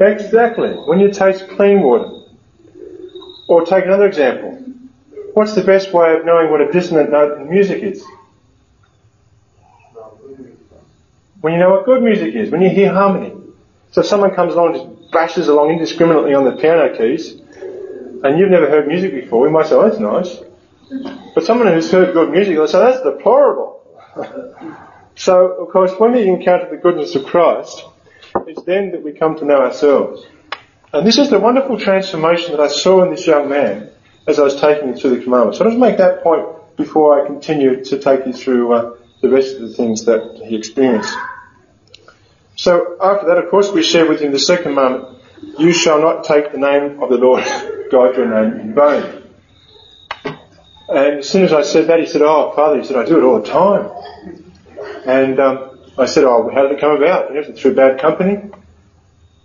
Exactly. When you taste clean water. Or take another example. What's the best way of knowing what a dissonant note in music is? When you know what good music is, when you hear harmony. So if someone comes along and just bashes along indiscriminately on the piano keys, and you've never heard music before, you might say, oh, that's nice. But someone who's heard good music will say, that's deplorable. so, of course, when we encounter the goodness of Christ, it's then that we come to know ourselves. And this is the wonderful transformation that I saw in this young man as I was taking him through the commandments. So I'll just make that point before I continue to take you through uh, the rest of the things that he experienced. So after that, of course, we share with him the second commandment. You shall not take the name of the Lord God your name in vain. And as soon as I said that, he said, oh, Father, he said, I do it all the time. And um, I said, oh, how did it come about? You know, through bad company?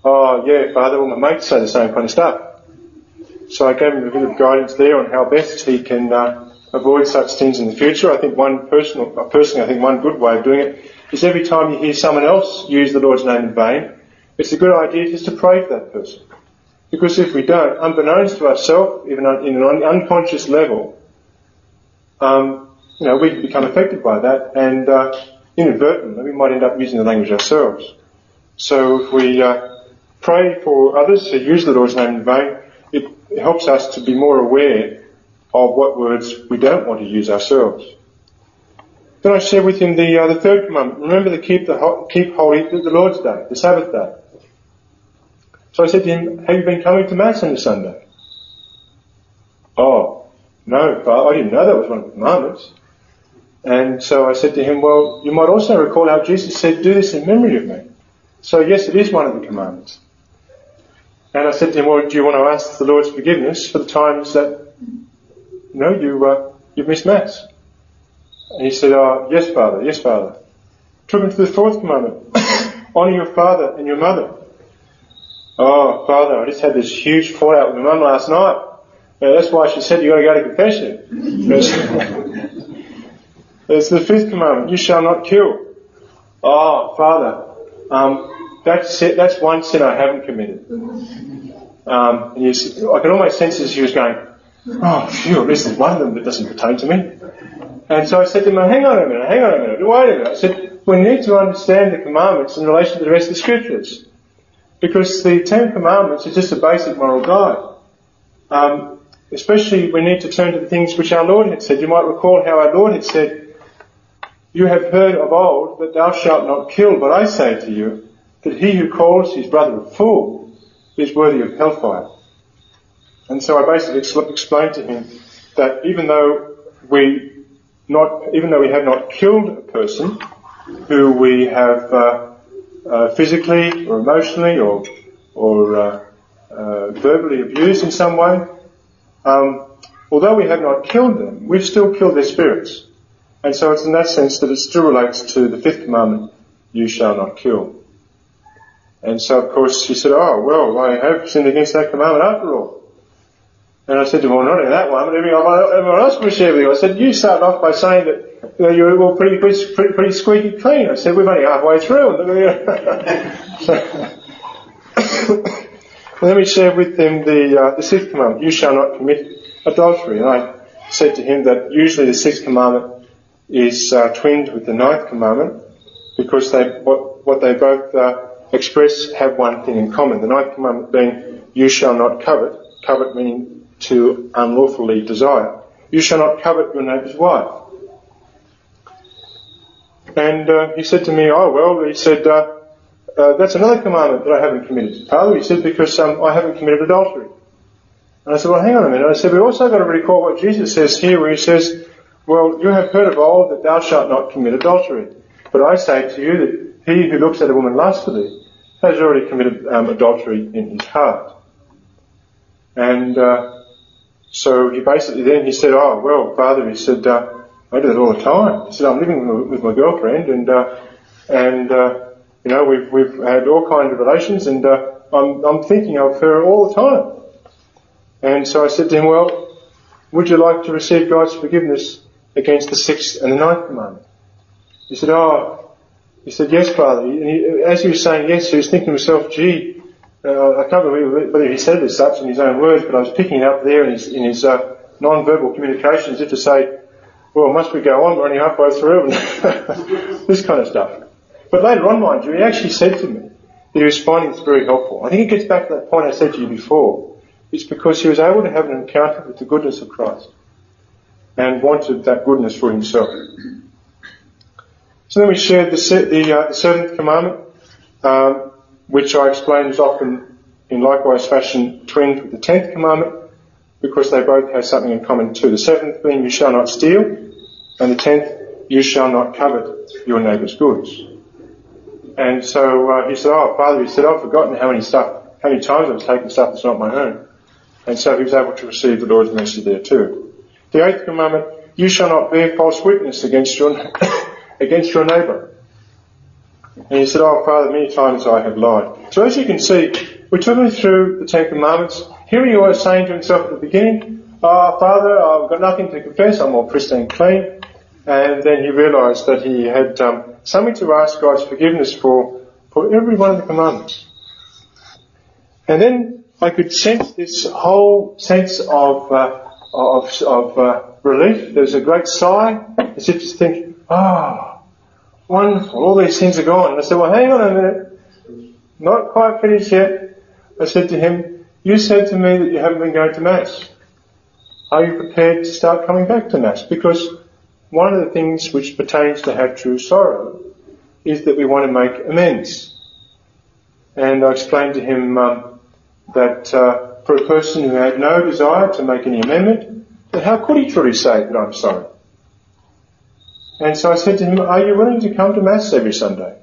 Oh, yeah, Father, well, my mates say the same kind of stuff. So I gave him a bit of guidance there on how best he can uh, avoid such things in the future. I think one personal, uh, personally, I think one good way of doing it is every time you hear someone else use the Lord's name in vain, it's a good idea just to pray for that person. Because if we don't, unbeknownst to ourselves, even in an unconscious level, um, you know, we can become affected by that, and uh, inadvertently we might end up using the language ourselves. So if we uh, pray for others who use the Lord's name in vain, it helps us to be more aware of what words we don't want to use ourselves. Then I share with him the uh, the third commandment. Remember to keep the ho- keep holy the Lord's day, the Sabbath day. So I said to him, "Have you been coming to mass on the Sunday?" Oh, no, Father, I didn't know that was one of the commandments. And so I said to him, well, you might also recall how Jesus said, do this in memory of me. So yes, it is one of the commandments. And I said to him, well, do you want to ask the Lord's forgiveness for the times that, you know, you, uh, you've missed Mass? And he said, oh, yes, Father, yes, Father. Took him to the fourth commandment. Honour your father and your mother. Oh, Father, I just had this huge fallout with my mum last night. Yeah, that's why she said you've got to go to confession. it's the fifth commandment: you shall not kill. Oh, Father, um, that's it, that's one sin I haven't committed. Um, and I can almost sense as she was going, oh, phew, at least there's one of them that doesn't pertain to me. And so I said to him, hang on a minute, hang on a minute, wait a minute. I said, we need to understand the commandments in relation to the rest of the scriptures. Because the Ten Commandments are just a basic moral guide. Um, especially we need to turn to the things which our Lord had said. You might recall how our Lord had said, You have heard of old that thou shalt not kill, but I say to you that he who calls his brother a fool is worthy of hellfire. And so I basically explained to him that even though we not, even though we have not killed a person who we have uh, uh, physically or emotionally or, or uh, uh, verbally abused in some way, um, although we have not killed them, we've still killed their spirits. And so it's in that sense that it still relates to the fifth commandment, you shall not kill. And so of course he said, oh well, I have sinned against that commandment after all. And I said to him, well, not only that one, but everyone else with you. I said, you started off by saying that you know, you were pretty, pretty, pretty squeaky clean. I said, we're only halfway through. let me share with them the, uh, the sixth commandment, you shall not commit adultery. And I said to him that usually the sixth commandment is uh, twinned with the ninth commandment because they, what, what they both uh, express have one thing in common. The ninth commandment being, you shall not covet, covet meaning to unlawfully desire. You shall not covet your neighbour's wife. And uh, he said to me, oh well, he said, uh, uh, that's another commandment that I haven't committed. Father, he said, because um, I haven't committed adultery. And I said, well, hang on a minute. I said, we've also got to recall what Jesus says here, where he says, well, you have heard of old that thou shalt not commit adultery. But I say to you that he who looks at a woman lustfully has already committed um, adultery in his heart. And uh, so he basically then he said, "Oh well, Father," he said, uh, "I do that all the time." He said, "I'm living with my girlfriend, and uh, and uh, you know we've we've had all kinds of relations, and uh, I'm I'm thinking of her all the time." And so I said to him, "Well, would you like to receive God's forgiveness against the sixth and the ninth commandment?" He said, "Oh," he said, "Yes, Father." And he, as he was saying yes, he was thinking to himself, "Gee." Uh, I can't remember whether he said it as such in his own words, but I was picking it up there in his, in his uh, non-verbal communication as if to say, well, must we go on? We're only halfway through, and this kind of stuff. But later on, mind you, he actually said to me that he was finding this very helpful. I think it gets back to that point I said to you before. It's because he was able to have an encounter with the goodness of Christ and wanted that goodness for himself. So then we shared the, the, uh, the seventh commandment. Um, which I explain is often in likewise fashion twinned with the tenth commandment, because they both have something in common too. The seventh being, you shall not steal, and the tenth, you shall not covet your neighbour's goods. And so uh, he said, oh, Father, he said, I've forgotten how many stuff, how many times I've taken stuff that's not my own. And so he was able to receive the Lord's mercy there too. The eighth commandment, you shall not bear false witness against your, against your neighbour. And he said, Oh, Father, many times I have lied. So as you can see, we took him through the Ten Commandments. Here he was saying to himself at the beginning, Oh, Father, I've got nothing to confess. I'm all pristine clean. And then he realized that he had um, something to ask God's forgiveness for, for every one of the commandments. And then I could sense this whole sense of, uh, of, of uh, relief. There's a great sigh, as if to think, ah, oh, Wonderful. All these things are gone. And I said, well, hang on a minute. Not quite finished yet. I said to him, you said to me that you haven't been going to Mass. Are you prepared to start coming back to Mass? Because one of the things which pertains to have true sorrow is that we want to make amends. And I explained to him um, that uh, for a person who had no desire to make any amendment, that how could he truly say that I'm sorry? And so I said to him, are you willing to come to Mass every Sunday?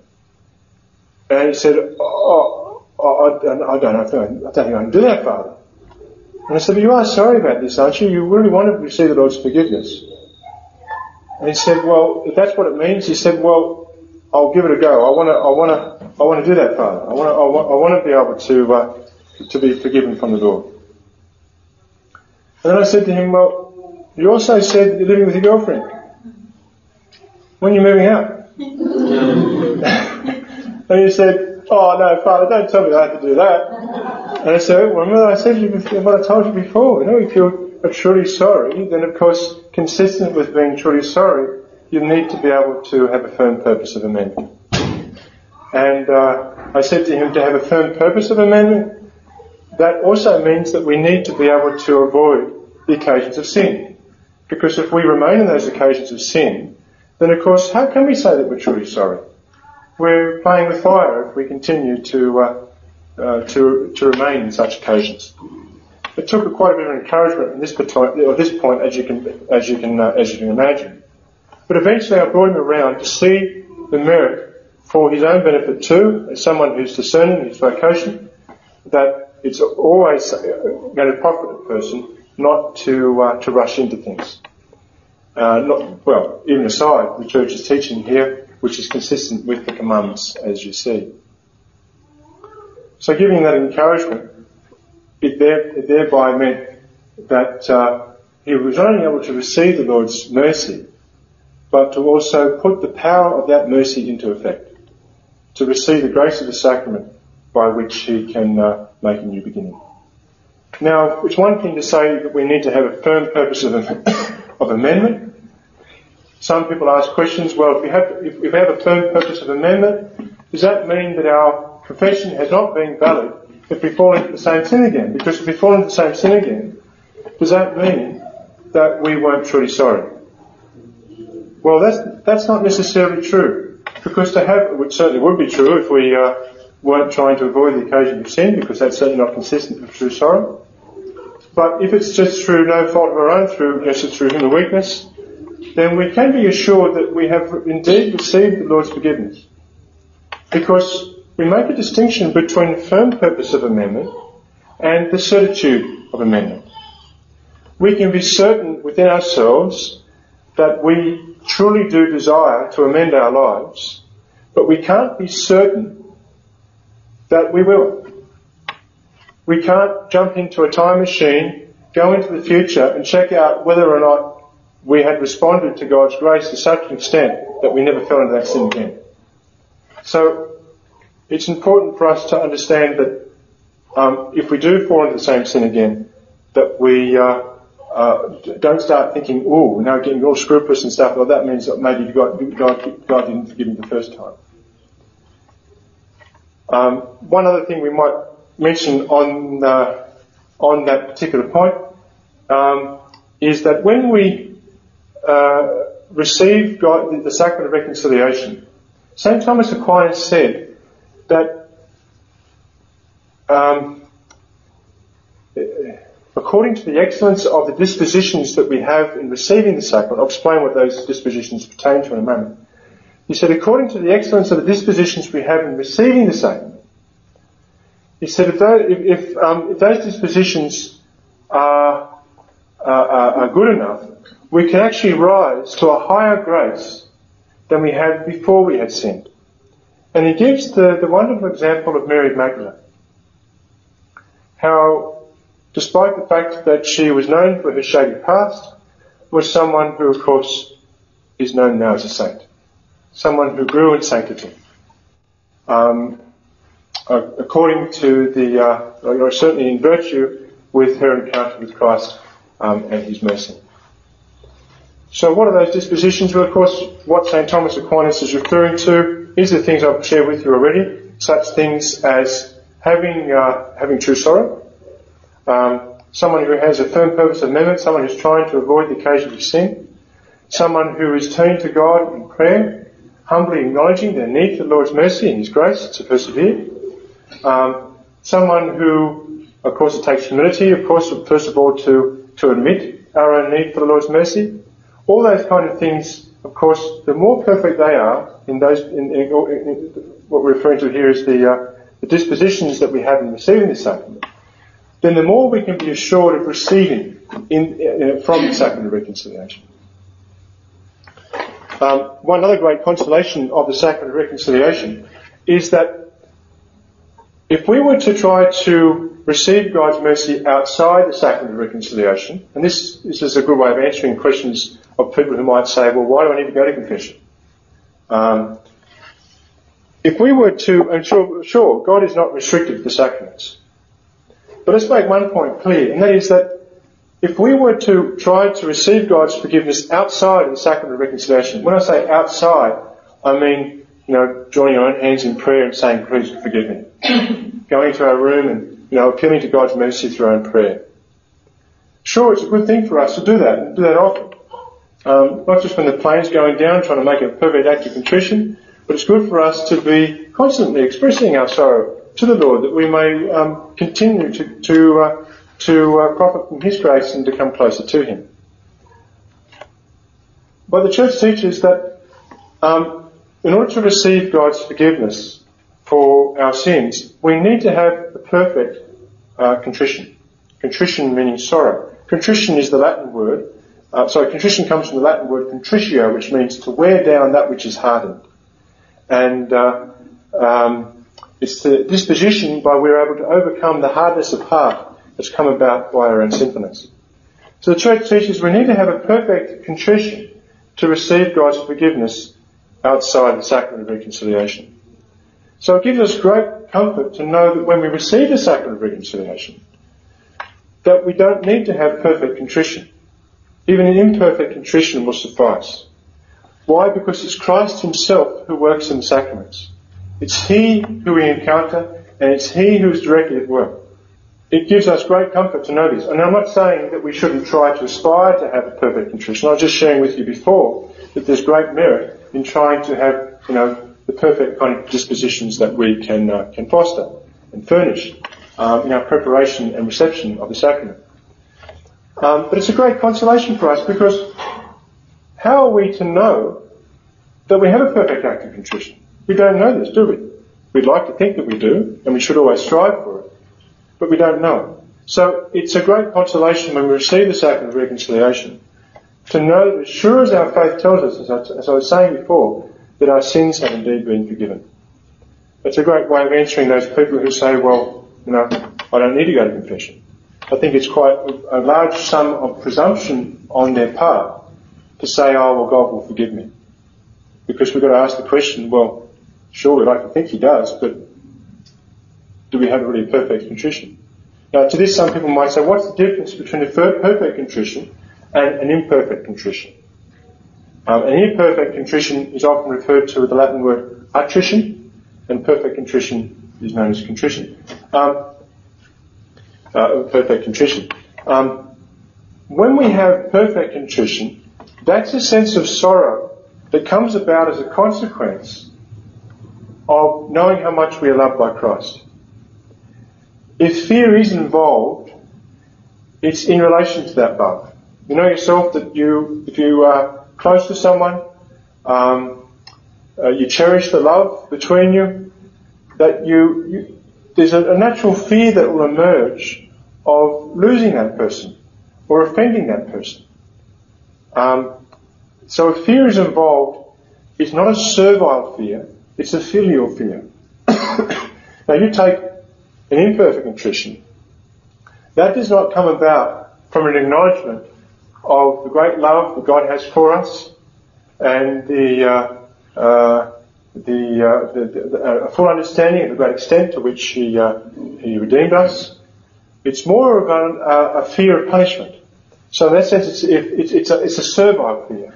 And he said, oh, I, I, don't know, I don't think I can do that, Father. And I said, but you are sorry about this, aren't you? You really want to receive the Lord's forgiveness. And he said, well, if that's what it means, he said, well, I'll give it a go. I want to, I want to, I want to do that, Father. I want to, I want, I want to be able to, uh, to be forgiven from the Lord. And then I said to him, well, you also said you're living with your girlfriend. When are you moving out? and he said, oh no, Father, don't tell me I have to do that. And I said, well, remember I said you before, what I told you before, you know, if you are truly sorry, then of course, consistent with being truly sorry, you need to be able to have a firm purpose of amendment. And uh, I said to him to have a firm purpose of amendment, that also means that we need to be able to avoid the occasions of sin. Because if we remain in those occasions of sin, then of course, how can we say that we're truly sorry? We're playing with fire if we continue to uh, uh, to to remain in such occasions. It took quite a bit of encouragement at this this point, as you can as you can uh, as you can imagine. But eventually, I brought him around to see the merit for his own benefit too, as someone who's discerning his vocation, that it's always going to profit a person not to uh, to rush into things. Uh, not, well, even aside, the church is teaching here, which is consistent with the commandments, as you see. So, giving that encouragement, it, there, it thereby meant that uh, he was only able to receive the Lord's mercy, but to also put the power of that mercy into effect, to receive the grace of the sacrament by which he can uh, make a new beginning. Now, it's one thing to say that we need to have a firm purpose of, of amendment. Some people ask questions, well, if we, have, if we have a firm purpose of amendment, does that mean that our profession has not been valid if we fall into the same sin again? Because if we fall into the same sin again, does that mean that we weren't truly sorry? Well, that's, that's not necessarily true. Because to have, which certainly would be true if we uh, weren't trying to avoid the occasion of sin, because that's certainly not consistent with true sorrow. But if it's just through no fault of our own, through it's through human weakness, then we can be assured that we have indeed received the Lord's forgiveness. Because we make a distinction between the firm purpose of amendment and the certitude of amendment. We can be certain within ourselves that we truly do desire to amend our lives, but we can't be certain that we will. We can't jump into a time machine, go into the future and check out whether or not we had responded to God's grace to such an extent that we never fell into that sin again. So it's important for us to understand that um, if we do fall into the same sin again, that we uh, uh, don't start thinking, oh, now getting all scrupulous and stuff. Well, that means that maybe God, God, God didn't forgive me the first time. Um, one other thing we might mention on uh, on that particular point um, is that when we uh, receive God, the, sacrament of reconciliation, St. Thomas Aquinas said that um, according to the excellence of the dispositions that we have in receiving the sacrament, I'll explain what those dispositions pertain to in a moment. He said, according to the excellence of the dispositions we have in receiving the same, he said, if, those, if, if, um, if those dispositions are, are, are good enough, we can actually rise to a higher grace than we had before we had sinned. And he gives the, the wonderful example of Mary Magdalene. How, despite the fact that she was known for her shady past, was someone who, of course, is known now as a saint. Someone who grew in sanctity. Um, uh, according to the, uh, or certainly in virtue with her encounter with Christ um, and his mercy. So what are those dispositions? Well, of course, what St. Thomas Aquinas is referring to is the things I've shared with you already, such things as having, uh, having true sorrow, um, someone who has a firm purpose of amendment, someone who's trying to avoid the occasion of sin, someone who is turning to God in prayer, humbly acknowledging their need for the Lord's mercy and His grace to persevere, um, someone who, of course, it takes humility, of course, first of all, to, to admit our own need for the Lord's mercy. All those kind of things, of course, the more perfect they are in those, in, in, in what we're referring to here is the, uh, the dispositions that we have in receiving the sacrament, then the more we can be assured of receiving in, uh, from the sacrament of reconciliation. Um, one other great consolation of the sacrament of reconciliation is that if we were to try to receive God's mercy outside the sacrament of reconciliation, and this, this is a good way of answering questions of people who might say, well, why do I need to go to confession? Um, if we were to, and sure, sure, God is not restricted to the sacraments. But let's make one point clear, and that is that if we were to try to receive God's forgiveness outside of the sacrament of reconciliation, when I say outside, I mean, you know, joining our own hands in prayer and saying, please forgive me. Going to our room and, you know, appealing to God's mercy through our own prayer. Sure, it's a good thing for us to do that, and do that often. Um, not just when the plane's going down, trying to make a perfect act of contrition, but it's good for us to be constantly expressing our sorrow to the Lord that we may um, continue to to, uh, to uh, profit from His grace and to come closer to Him. But the church teaches that um, in order to receive God's forgiveness for our sins, we need to have a perfect uh, contrition. Contrition meaning sorrow. Contrition is the Latin word. Uh, sorry, contrition comes from the Latin word contritio, which means to wear down that which is hardened. And uh, um, it's the disposition by we're able to overcome the hardness of heart that's come about by our own sinfulness. So the church teaches we need to have a perfect contrition to receive God's forgiveness outside the sacrament of reconciliation. So it gives us great comfort to know that when we receive the sacrament of reconciliation, that we don't need to have perfect contrition. Even an imperfect contrition will suffice. Why? Because it's Christ himself who works in the sacraments. It's He who we encounter and it's He who is directly at work. It gives us great comfort to know this. And I'm not saying that we shouldn't try to aspire to have a perfect contrition. I was just sharing with you before that there's great merit in trying to have, you know, the perfect kind of dispositions that we can, uh, can foster and furnish um, in our preparation and reception of the sacrament. Um, but it's a great consolation for us because how are we to know that we have a perfect act of contrition? We don't know this, do we? We'd like to think that we do, and we should always strive for it, but we don't know. So it's a great consolation when we receive the sacrament of reconciliation to know that as sure as our faith tells us, as I, as I was saying before, that our sins have indeed been forgiven. It's a great way of answering those people who say, well, you know, I don't need to go to confession. I think it's quite a large sum of presumption on their part to say, oh, well, God will forgive me. Because we've got to ask the question, well, sure, we'd like to think He does, but do we have a really perfect contrition? Now, to this, some people might say, what's the difference between a perfect contrition and an imperfect contrition? Um, an imperfect contrition is often referred to with the Latin word attrition, and perfect contrition is known as contrition. Um, uh, perfect contrition. Um, when we have perfect contrition, that's a sense of sorrow that comes about as a consequence of knowing how much we are loved by Christ. If fear is involved, it's in relation to that love. You know yourself that you, if you are close to someone, um, uh, you cherish the love between you, that you, you there's a, a natural fear that will emerge of losing that person or offending that person. Um, so if fear is involved, it's not a servile fear, it's a filial fear. now you take an imperfect contrition. That does not come about from an acknowledgement of the great love that God has for us and the, uh, uh, the, uh, the, the uh, full understanding of the great extent to which He, uh, he redeemed us. It's more of a, a, fear of punishment. So in that sense, it's, it's, it's, a, it's a servile fear.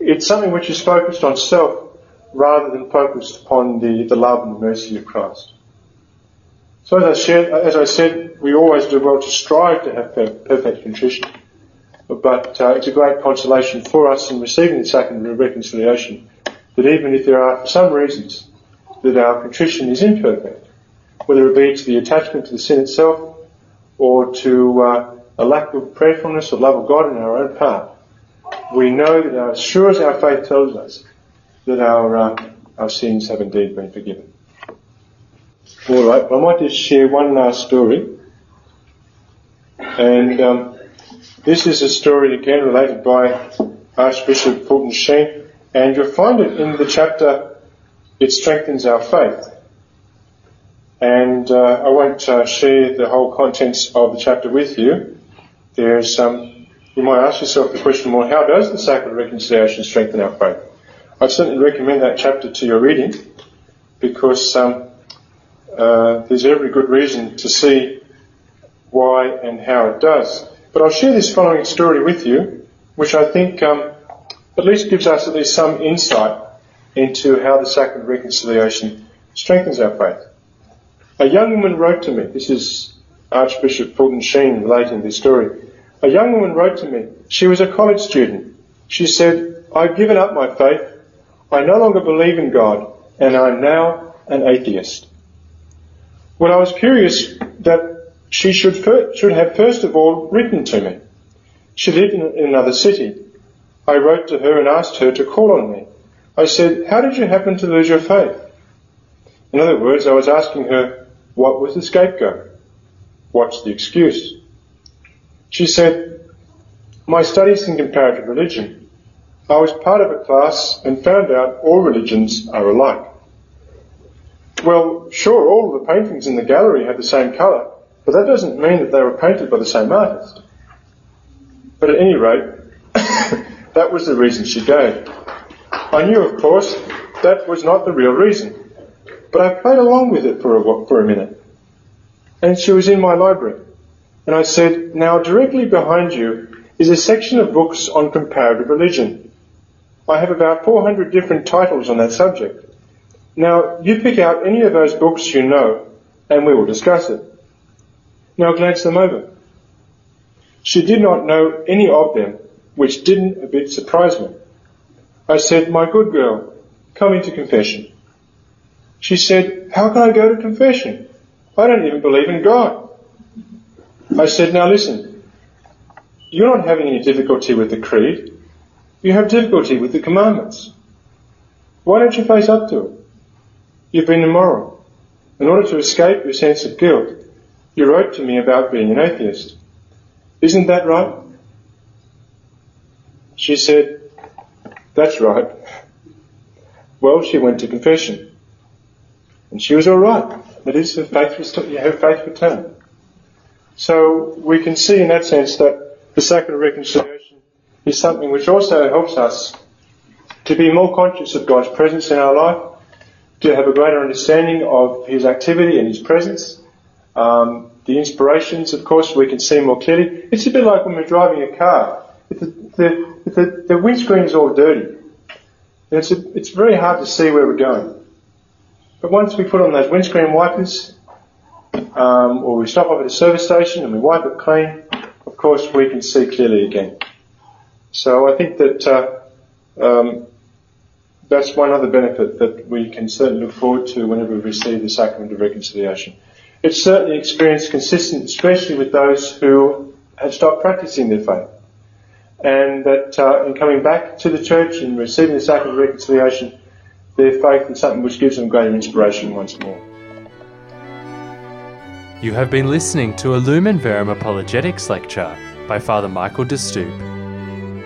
It's something which is focused on self rather than focused upon the, the love and the mercy of Christ. So as I, shared, as I said, we always do well to strive to have perfect contrition. But uh, it's a great consolation for us in receiving the sacrament of reconciliation that even if there are, some reasons, that our contrition is imperfect, whether it be to the attachment to the sin itself or to uh, a lack of prayerfulness or love of God in our own part, we know that as sure as our faith tells us that our, uh, our sins have indeed been forgiven. Alright, I might just share one last story. And um, this is a story again related by Archbishop Fulton Sheen, and you'll find it in the chapter It Strengthens Our Faith. And uh, I won't uh, share the whole contents of the chapter with you. There's, um, you might ask yourself the question, well, how does the sacrament of reconciliation strengthen our faith? I'd certainly recommend that chapter to your reading because um, uh, there's every good reason to see why and how it does. But I'll share this following story with you, which I think um, at least gives us at least some insight into how the sacrament of reconciliation strengthens our faith. A young woman wrote to me, this is Archbishop Fulton Sheen relating this story. A young woman wrote to me. She was a college student. She said, I've given up my faith. I no longer believe in God and I'm now an atheist. Well, I was curious that she should, should have first of all written to me. She lived in another city. I wrote to her and asked her to call on me. I said, how did you happen to lose your faith? In other words, I was asking her, what was the scapegoat? What's the excuse? She said, my studies in comparative religion. I was part of a class and found out all religions are alike. Well, sure, all of the paintings in the gallery had the same colour, but that doesn't mean that they were painted by the same artist. But at any rate, that was the reason she gave. I knew, of course, that was not the real reason, but I played along with it for a, for a minute. And she was in my library. And I said, now directly behind you is a section of books on comparative religion. I have about 400 different titles on that subject. Now, you pick out any of those books you know, and we will discuss it. Now glance them over. She did not know any of them, which didn't a bit surprise me. I said, my good girl, come into confession. She said, how can I go to confession? I don't even believe in God. I said, now listen, you're not having any difficulty with the creed. You have difficulty with the commandments. Why don't you face up to it? You've been immoral. In order to escape your sense of guilt, you wrote to me about being an atheist. Isn't that right? She said, that's right. Well, she went to confession. And she was alright. That is, her faith, was, her faith returned. So we can see in that sense that the sacrament of reconciliation is something which also helps us to be more conscious of God's presence in our life to have a greater understanding of his activity and his presence. Um, the inspirations, of course, we can see more clearly. It's a bit like when we're driving a car. If the, the, if the, the windscreen is all dirty, it's, a, it's very hard to see where we're going. But once we put on those windscreen wipers, um, or we stop off at a service station and we wipe it clean, of course we can see clearly again. So I think that uh, um, that's one other benefit that we can certainly look forward to whenever we receive the sacrament of reconciliation. It's certainly experienced consistent, especially with those who have stopped practicing their faith. And that uh, in coming back to the church and receiving the sacrament of reconciliation, their faith is something which gives them greater inspiration once more. You have been listening to a Lumen Verum Apologetics lecture by Father Michael de Stoop.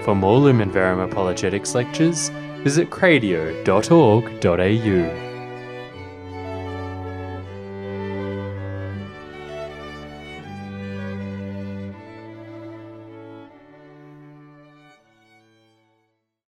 For more Lumen Verum Apologetics lectures, visit cradio.org.au.